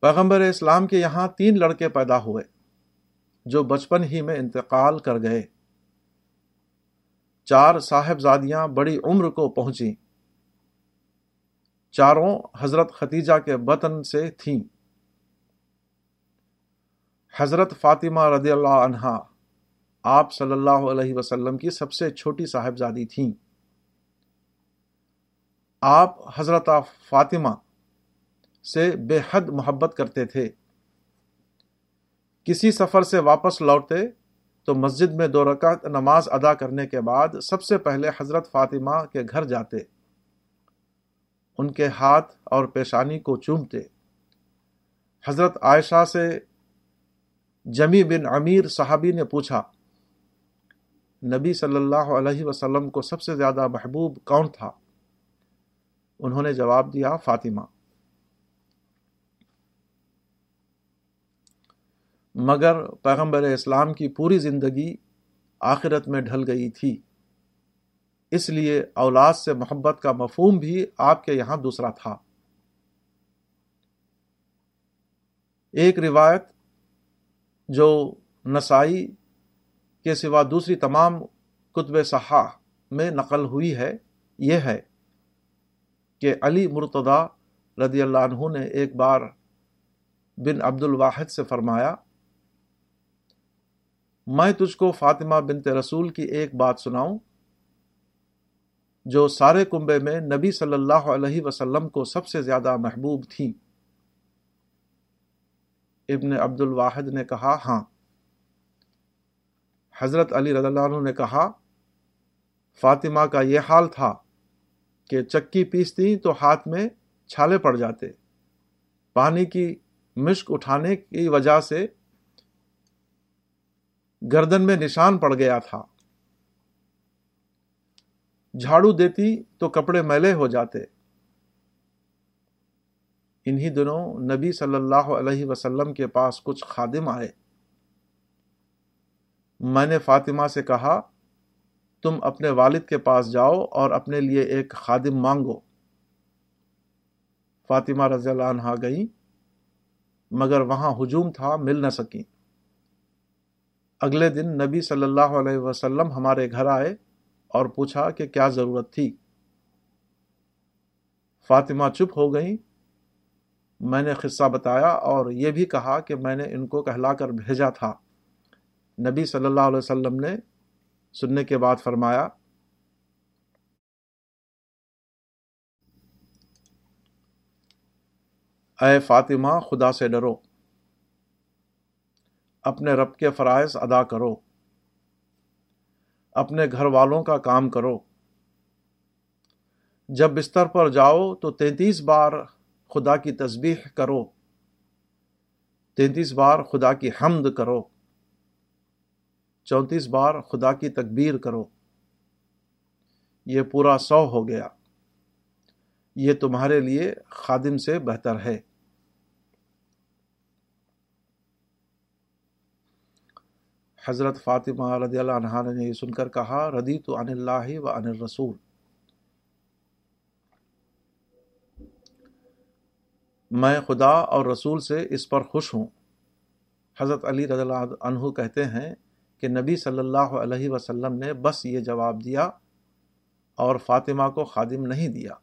[SPEAKER 1] پیغمبر اسلام کے یہاں تین لڑکے پیدا ہوئے جو بچپن ہی میں انتقال کر گئے۔ چار صاحبزادیاں بڑی عمر کو پہنچی چاروں حضرت ختیجہ کے بطن سے تھیں۔ حضرت فاطمہ رضی اللہ عنہا آپ صلی اللہ علیہ وسلم کی سب سے چھوٹی صاحبزادی تھیں۔ آپ حضرت فاطمہ سے بے حد محبت کرتے تھے۔ کسی سفر سے واپس لوٹتے تو مسجد میں دو رکعت نماز ادا کرنے کے بعد سب سے پہلے حضرت فاطمہ کے گھر جاتے۔ ان کے ہاتھ اور پیشانی کو چومتے۔ حضرت عائشہ سے جمی بن امیر صحابی نے پوچھا، نبی صلی اللہ علیہ وسلم کو سب سے زیادہ محبوب کون تھا؟ انہوں نے جواب دیا، فاطمہ۔ مگر پیغمبر اسلام کی پوری زندگی آخرت میں ڈھل گئی تھی۔ اس لیے اولاد سے محبت کا مفہوم بھی آپ کے یہاں دوسرا تھا۔ ایک روایت جو نسائی کے سوا دوسری تمام کتب صحا میں نقل ہوئی ہے، یہ ہے کہ علی مرتضی رضی اللہ عنہ نے ایک بار بن عبد الواحد سے فرمایا میں تجھ کو فاطمہ بنت رسول کی ایک بات سناؤں، جو سارے کنبے میں نبی صلی اللہ علیہ وسلم کو سب سے زیادہ محبوب تھیں ابن عبد الواحد نے کہا ہاں۔ حضرت علی رضی اللہ عنہ نے کہا، فاطمہ کا یہ حال تھا کہ چکی پیستی تو ہاتھ میں چھالے پڑ جاتے۔ پانی کی مشک اٹھانے کی وجہ سے گردن میں نشان پڑ گیا تھا۔ جھاڑو دیتی تو کپڑے میلے ہو جاتے۔ انہی دنوں نبی صلی اللہ علیہ وسلم کے پاس کچھ خادم آئے۔ میں نے فاطمہ سے کہا، تم اپنے والد کے پاس جاؤ اور اپنے لیے ایک خادم مانگو۔ فاطمہ رضی اللہ عنہ گئی مگر وہاں ہجوم تھا، مل نہ سکی اگلے دن نبی صلی اللہ علیہ وسلم ہمارے گھر آئے اور پوچھا کہ کیا ضرورت تھی۔ فاطمہ چپ ہو گئی میں نے قصہ بتایا اور یہ بھی کہا کہ میں نے ان کو کہلا کر بھیجا تھا۔ نبی صلی اللہ علیہ وسلم نے سننے کے بعد فرمایا، اے فاطمہ، خدا سے ڈرو۔ اپنے رب کے فرائض ادا کرو۔ اپنے گھر والوں کا کام کرو۔ جب بستر پر جاؤ تو تینتیس بار خدا کی تسبیح کرو۔ تینتیس بار خدا کی حمد کرو۔ چونتیس بار خدا کی تکبیر کرو۔ یہ پورا سو ہو گیا۔ یہ تمہارے لیے خادم سے بہتر ہے۔ حضرت فاطمہ رضی اللہ عنہ نے یہ سن کر کہا ردی تو ان اللہ و ان الرسول. میں خدا اور رسول سے اس پر خوش ہوں۔ حضرت علی رضی اللہ عنہ کہتے ہیں کہ نبی صلی اللہ علیہ وسلم نے بس یہ جواب دیا اور فاطمہ کو خادم نہیں دیا۔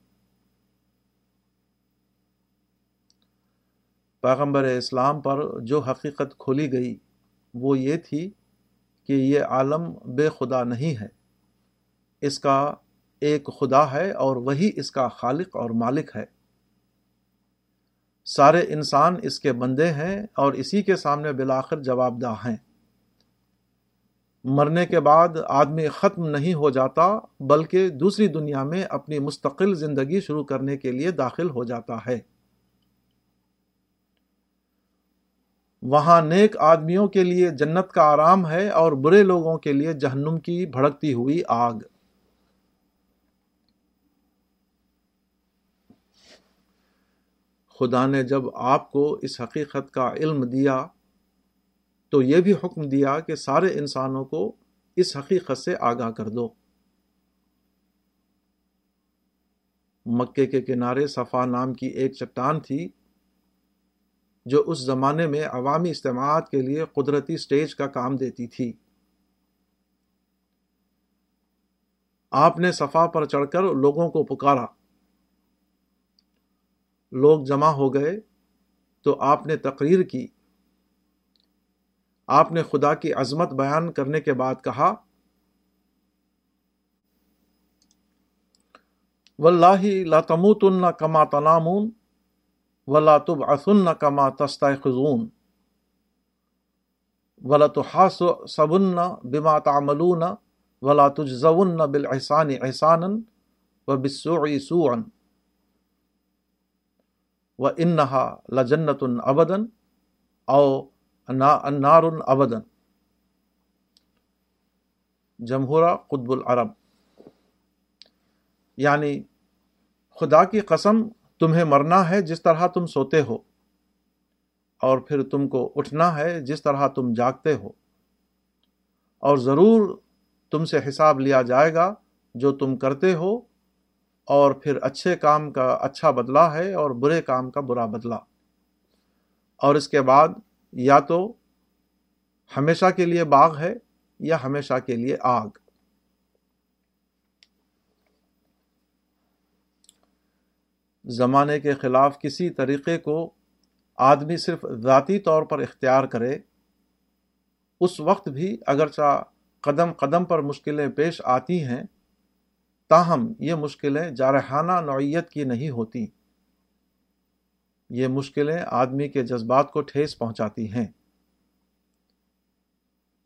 [SPEAKER 1] پیغمبر اسلام پر جو حقیقت کھولی گئی وہ یہ تھی کہ یہ عالم بے خدا نہیں ہے۔ اس کا ایک خدا ہے اور وہی اس کا خالق اور مالک ہے۔ سارے انسان اس کے بندے ہیں اور اسی کے سامنے بالآخر جواب دہ ہیں۔ مرنے کے بعد آدمی ختم نہیں ہو جاتا، بلکہ دوسری دنیا میں اپنی مستقل زندگی شروع کرنے کے لیے داخل ہو جاتا ہے۔ وہاں نیک آدمیوں کے لیے جنت کا آرام ہے اور برے لوگوں کے لیے جہنم کی بھڑکتی ہوئی آگ۔ خدا نے جب آپ کو اس حقیقت کا علم دیا، تو یہ بھی حکم دیا کہ سارے انسانوں کو اس حقیقت سے آگاہ کر دو۔ مکے کے کنارے صفا نام کی ایک چٹان تھی۔ جو اس زمانے میں عوامی اجتماعات کے لیے قدرتی سٹیج کا کام دیتی تھی۔ آپ نے صفا پر چڑھ کر لوگوں کو پکارا۔ لوگ جمع ہو گئے تو آپ نے تقریر کی۔ آپ نے خدا کی عظمت بیان کرنے کے بعد کہا، واللہ لا تموتن کما تنامون ولا تبعثن کما تستيقظون ولا تحاسبن بما تعملون ولا تجزون بالاحسان احسانا وبالسوء سوءا وانها لجنه ابدا او انار ابدن جمہورہ قطب العرب۔ یعنی خدا کی قسم تمہیں مرنا ہے جس طرح تم سوتے ہو، اور پھر تم کو اٹھنا ہے جس طرح تم جاگتے ہو۔ اور ضرور تم سے حساب لیا جائے گا جو تم کرتے ہو، اور پھر اچھے کام کا اچھا بدلہ ہے اور برے کام کا برا بدلہ۔ اور اس کے بعد یا تو ہمیشہ کے لیے باغ ہے یا ہمیشہ کے لیے آگ۔ زمانے کے خلاف کسی طریقے کو آدمی صرف ذاتی طور پر اختیار کرے، اس وقت بھی اگرچہ قدم قدم پر مشکلیں پیش آتی ہیں، تاہم یہ مشکلیں جارحانہ نوعیت کی نہیں ہوتی۔ یہ مشکلیں آدمی کے جذبات کو ٹھیس پہنچاتی ہیں۔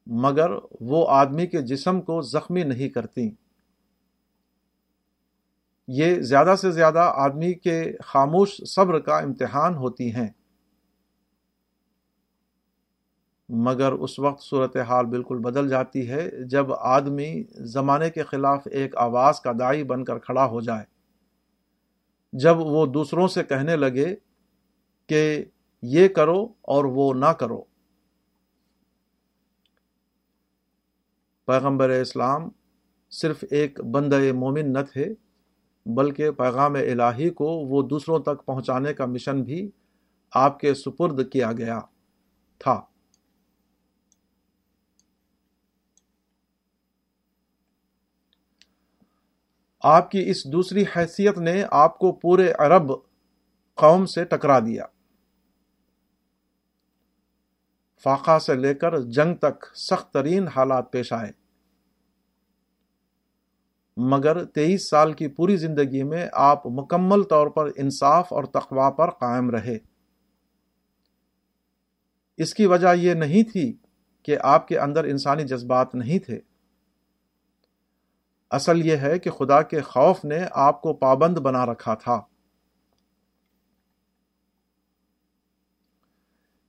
[SPEAKER 1] مگر وہ آدمی کے جسم کو زخمی نہیں کرتی یہ زیادہ سے زیادہ آدمی کے خاموش صبر کا امتحان ہوتی ہیں۔ مگر اس وقت صورتحال بالکل بدل جاتی ہے جب آدمی زمانے کے خلاف ایک آواز کا دائی بن کر کھڑا ہو جائے۔ جب وہ دوسروں سے کہنے لگے کہ یہ کرو اور وہ نہ کرو۔ پیغمبر اسلام صرف ایک بند مومن نہ تھے۔ بلکہ پیغام الہی کو وہ دوسروں تک پہنچانے کا مشن بھی آپ کے سپرد کیا گیا تھا۔ آپ کی اس دوسری حیثیت نے آپ کو پورے عرب قوم سے ٹکرا دیا۔ فاقہ سے لے کر جنگ تک سخت ترین حالات پیش آئے۔ مگر تیئیس سال کی پوری زندگی میں آپ مکمل طور پر انصاف اور تقوا پر قائم رہے۔ اس کی وجہ یہ نہیں تھی کہ آپ کے اندر انسانی جذبات نہیں تھے۔ اصل یہ ہے کہ خدا کے خوف نے آپ کو پابند بنا رکھا تھا۔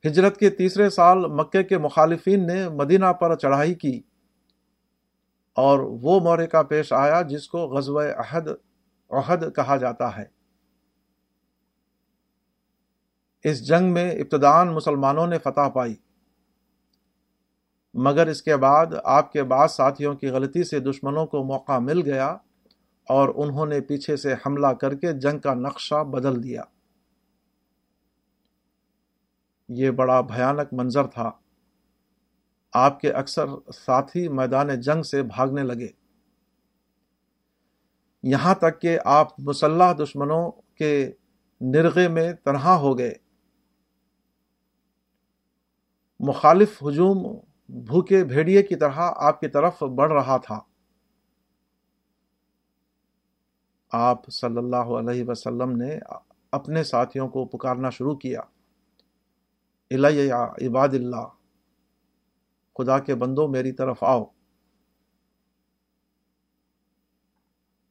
[SPEAKER 1] ہجرت کے تیسرے سال مکے کے مخالفین نے مدینہ پر چڑھائی کی۔ اور وہ مورکہ پیش آیا جس کو غزو عہد عہد کہا جاتا ہے۔ اس جنگ میں ابتدان مسلمانوں نے فتح پائی۔ مگر اس کے بعد آپ کے بعض ساتھیوں کی غلطی سے دشمنوں کو موقع مل گیا اور انہوں نے پیچھے سے حملہ کر کے جنگ کا نقشہ بدل دیا۔ یہ بڑا بھیانک منظر تھا۔ آپ کے اکثر ساتھی میدان جنگ سے بھاگنے لگے۔ یہاں تک کہ آپ مسلح دشمنوں کے نرغے میں تنہا ہو گئے۔ مخالف ہجوم بھوکے بھیڑیے کی طرح آپ کی طرف بڑھ رہا تھا۔ آپ صلی اللہ علیہ وسلم نے اپنے ساتھیوں کو پکارنا شروع کیا۔ عباد اللہ۔ خدا کے بندوں میری طرف آؤ۔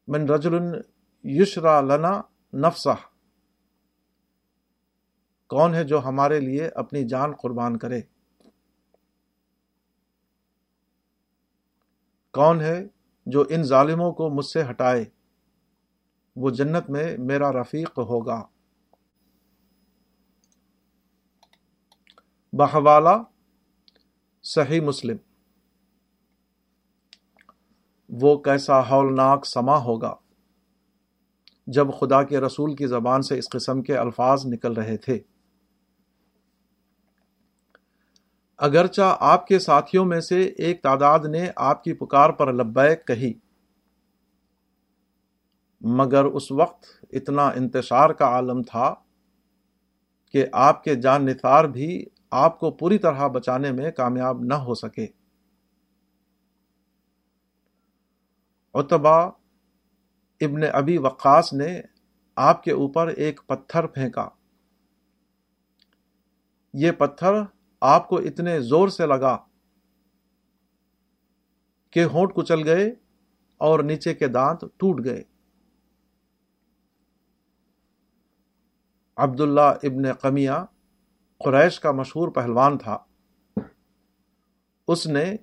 [SPEAKER 1] من رجل یشرا لنا نفسہ۔ کون ہے جو ہمارے لیے اپنی جان قربان کرے؟ کون ہے جو ان ظالموں کو مجھ سے ہٹائے؟ وہ جنت میں میرا رفیق ہوگا۔ بحوالہ صحیح مسلم۔ وہ کیسا ہولناک سما ہوگا جب خدا کے رسول کی زبان سے اس قسم کے الفاظ نکل رہے تھے۔ اگرچہ آپ کے ساتھیوں میں سے ایک تعداد نے آپ کی پکار پر لبیک کہی، مگر اس وقت اتنا انتشار کا عالم تھا کہ آپ کے جان نثار بھی آپ کو پوری طرح بچانے میں کامیاب نہ ہو سکے۔ اتبا ابن ابی وقاص نے آپ کے اوپر ایک پتھر پھینکا۔ یہ پتھر آپ کو اتنے زور سے لگا کہ ہونٹ کچل گئے اور نیچے کے دانت ٹوٹ گئے۔ عبداللہ ابن قمیہ قریش کا مشہور پہلوان تھا۔ اس نے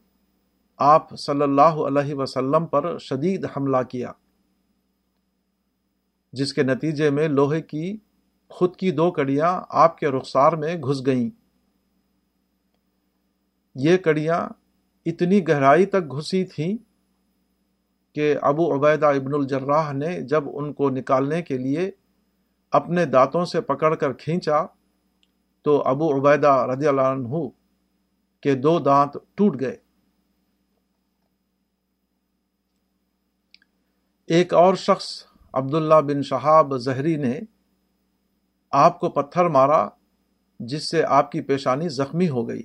[SPEAKER 1] آپ صلی اللہ علیہ وسلم پر شدید حملہ کیا، جس کے نتیجے میں لوہے کی، خود کی دو کڑیاں آپ کے رخسار میں گھس گئیں۔ یہ کڑیاں اتنی گہرائی تک گھسی تھیں کہ ابو عبیدہ ابن الجراح نے جب ان کو نکالنے کے لیے اپنے دانتوں سے پکڑ کر کھینچا تو ابو عبیدہ رضی اللہ عنہ کے دو دانت ٹوٹ گئے۔ ایک اور شخص عبداللہ بن شہاب زہری نے آپ کو پتھر مارا جس سے آپ کی پیشانی زخمی ہو گئی۔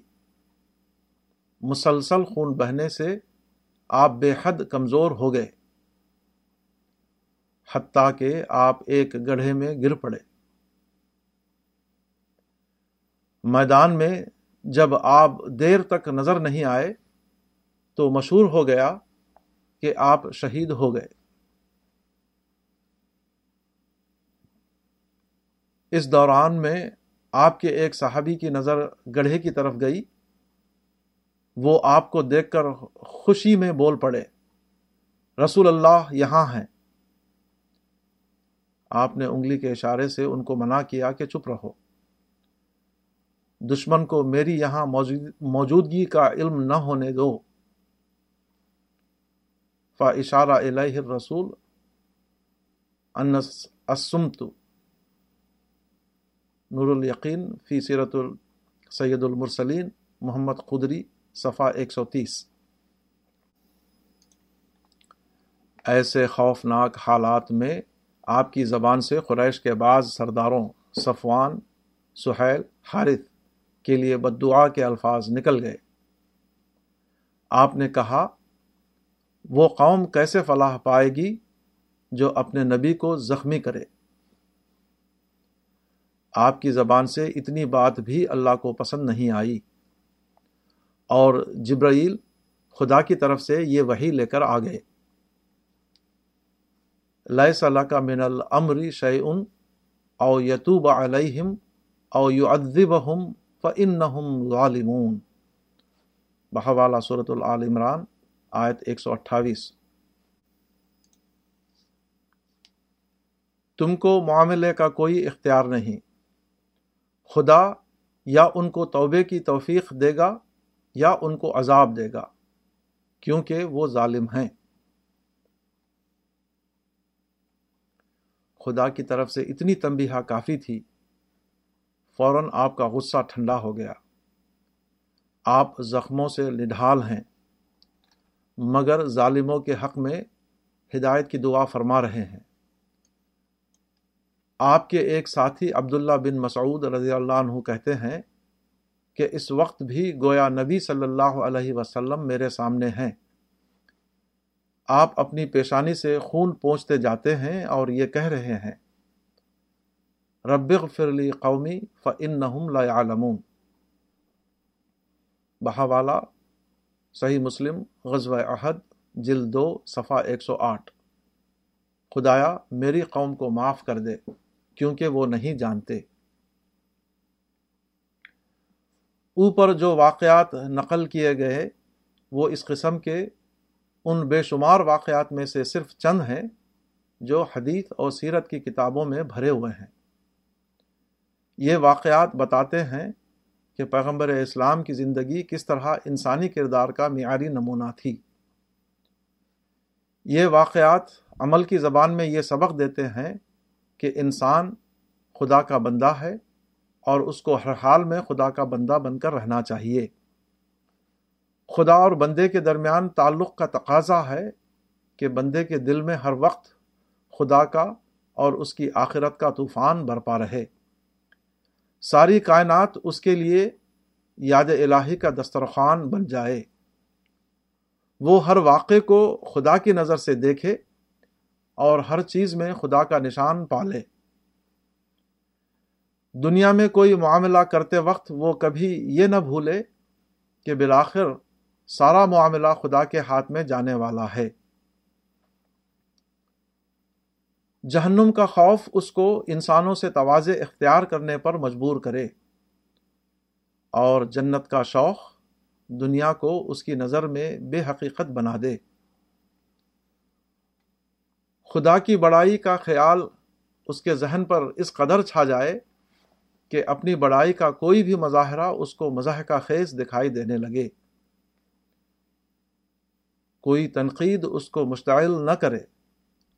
[SPEAKER 1] مسلسل خون بہنے سے آپ بے حد کمزور ہو گئے، حتیٰ کہ آپ ایک گڑھے میں گر پڑے۔ میدان میں جب آپ دیر تک نظر نہیں آئے تو مشہور ہو گیا کہ آپ شہید ہو گئے۔ اس دوران میں آپ کے ایک صحابی کی نظر گڑھے کی طرف گئی۔ وہ آپ کو دیکھ کر خوشی میں بول پڑے، رسول اللہ یہاں ہیں۔ آپ نے انگلی کے اشارے سے ان کو منع کیا کہ چپ رہو۔ دشمن کو میری یہاں موجودگی کا علم نہ ہونے دو۔ فا اشارہ الہ رسول اسمت نور الیقین فی سیرت السید المرسلین محمد قدری صفحہ ایک سو تیس۔ ایسے خوفناک حالات میں آپ کی زبان سے قریش کے بعض سرداروں صفوان، سہیل، حارث کے لیے بد دعا کے الفاظ نکل گئے۔ آپ نے کہا، وہ قوم کیسے فلاح پائے گی جو اپنے نبی کو زخمی کرے؟ آپ کی زبان سے اتنی بات بھی اللہ کو پسند نہیں آئی۔ اور جبرائیل خدا کی طرف سے یہ وہی لے کر آ گئے۔ لیے صلاح کا من العمری شعن او یتوب علیہم او یو ادب ہم فن ظالمون۔ بحوالا صورت العال عمران آیت ایک سو اٹھائیس تم کو معاملے کا کوئی اختیار نہیں۔ خدا یا ان کو توبے کی توفیق دے گا یا ان کو عذاب دے گا، کیونکہ وہ ظالم ہیں۔ خدا کی طرف سے اتنی تنبیہ کافی تھی فوراً آپ کا غصہ ٹھنڈا ہو گیا۔ آپ زخموں سے نڈھال ہیں، مگر ظالموں کے حق میں ہدایت کی دعا فرما رہے ہیں۔ آپ کے ایک ساتھی عبداللہ بن مسعود رضی اللہ عنہ کہتے ہیں کہ اس وقت بھی گویا نبی صلی اللہ علیہ وسلم میرے سامنے ہیں۔ آپ اپنی پیشانی سے خون پہنچتے جاتے ہیں اور یہ کہہ رہے ہیں رب فرلی قومی فنحم لعلمون بہوالا صحیح مسلم غزوہ عہد جلد دو صفحہ ایک سو آٹھ۔ خدایا میری قوم کو معاف کر دے کیونکہ وہ نہیں جانتے۔ اوپر جو واقعات نقل کیے گئے وہ اس قسم کے ان بے شمار واقعات میں سے صرف چند ہیں جو حدیث اور سیرت کی کتابوں میں بھرے ہوئے ہیں۔ یہ واقعات بتاتے ہیں کہ پیغمبر اسلام کی زندگی کس طرح انسانی کردار کا معیاری نمونہ تھی۔ یہ واقعات عمل کی زبان میں یہ سبق دیتے ہیں کہ انسان خدا کا بندہ ہے اور اس کو ہر حال میں خدا کا بندہ بن کر رہنا چاہیے۔ خدا اور بندے کے درمیان تعلق کا تقاضا ہے کہ بندے کے دل میں ہر وقت خدا کا اور اس کی آخرت کا طوفان برپا رہے۔ ساری کائنات اس کے لیے یاد الہی کا دسترخوان بن جائے۔ وہ ہر واقعے کو خدا کی نظر سے دیکھے اور ہر چیز میں خدا کا نشان پالے۔ دنیا میں کوئی معاملہ کرتے وقت وہ کبھی یہ نہ بھولے کہ بالآخر سارا معاملہ خدا کے ہاتھ میں جانے والا ہے۔ جہنم کا خوف اس کو انسانوں سے توازے اختیار کرنے پر مجبور کرے۔ اور جنت کا شوق دنیا کو اس کی نظر میں بے حقیقت بنا دے۔ خدا کی بڑائی کا خیال اس کے ذہن پر اس قدر چھا جائے کہ اپنی بڑائی کا کوئی بھی مظاہرہ اس کو مزاح کا خیز دکھائی دینے لگے۔ کوئی تنقید اس کو مشتعل نہ کرے۔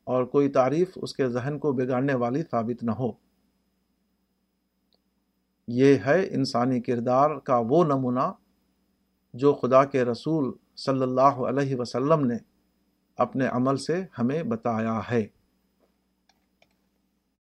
[SPEAKER 1] اور کوئی تعریف اس کے ذہن کو بگاڑنے والی ثابت نہ ہو۔ یہ ہے انسانی کردار کا وہ نمونہ جو خدا کے رسول صلی اللہ علیہ وسلم نے اپنے عمل سے ہمیں بتایا ہے۔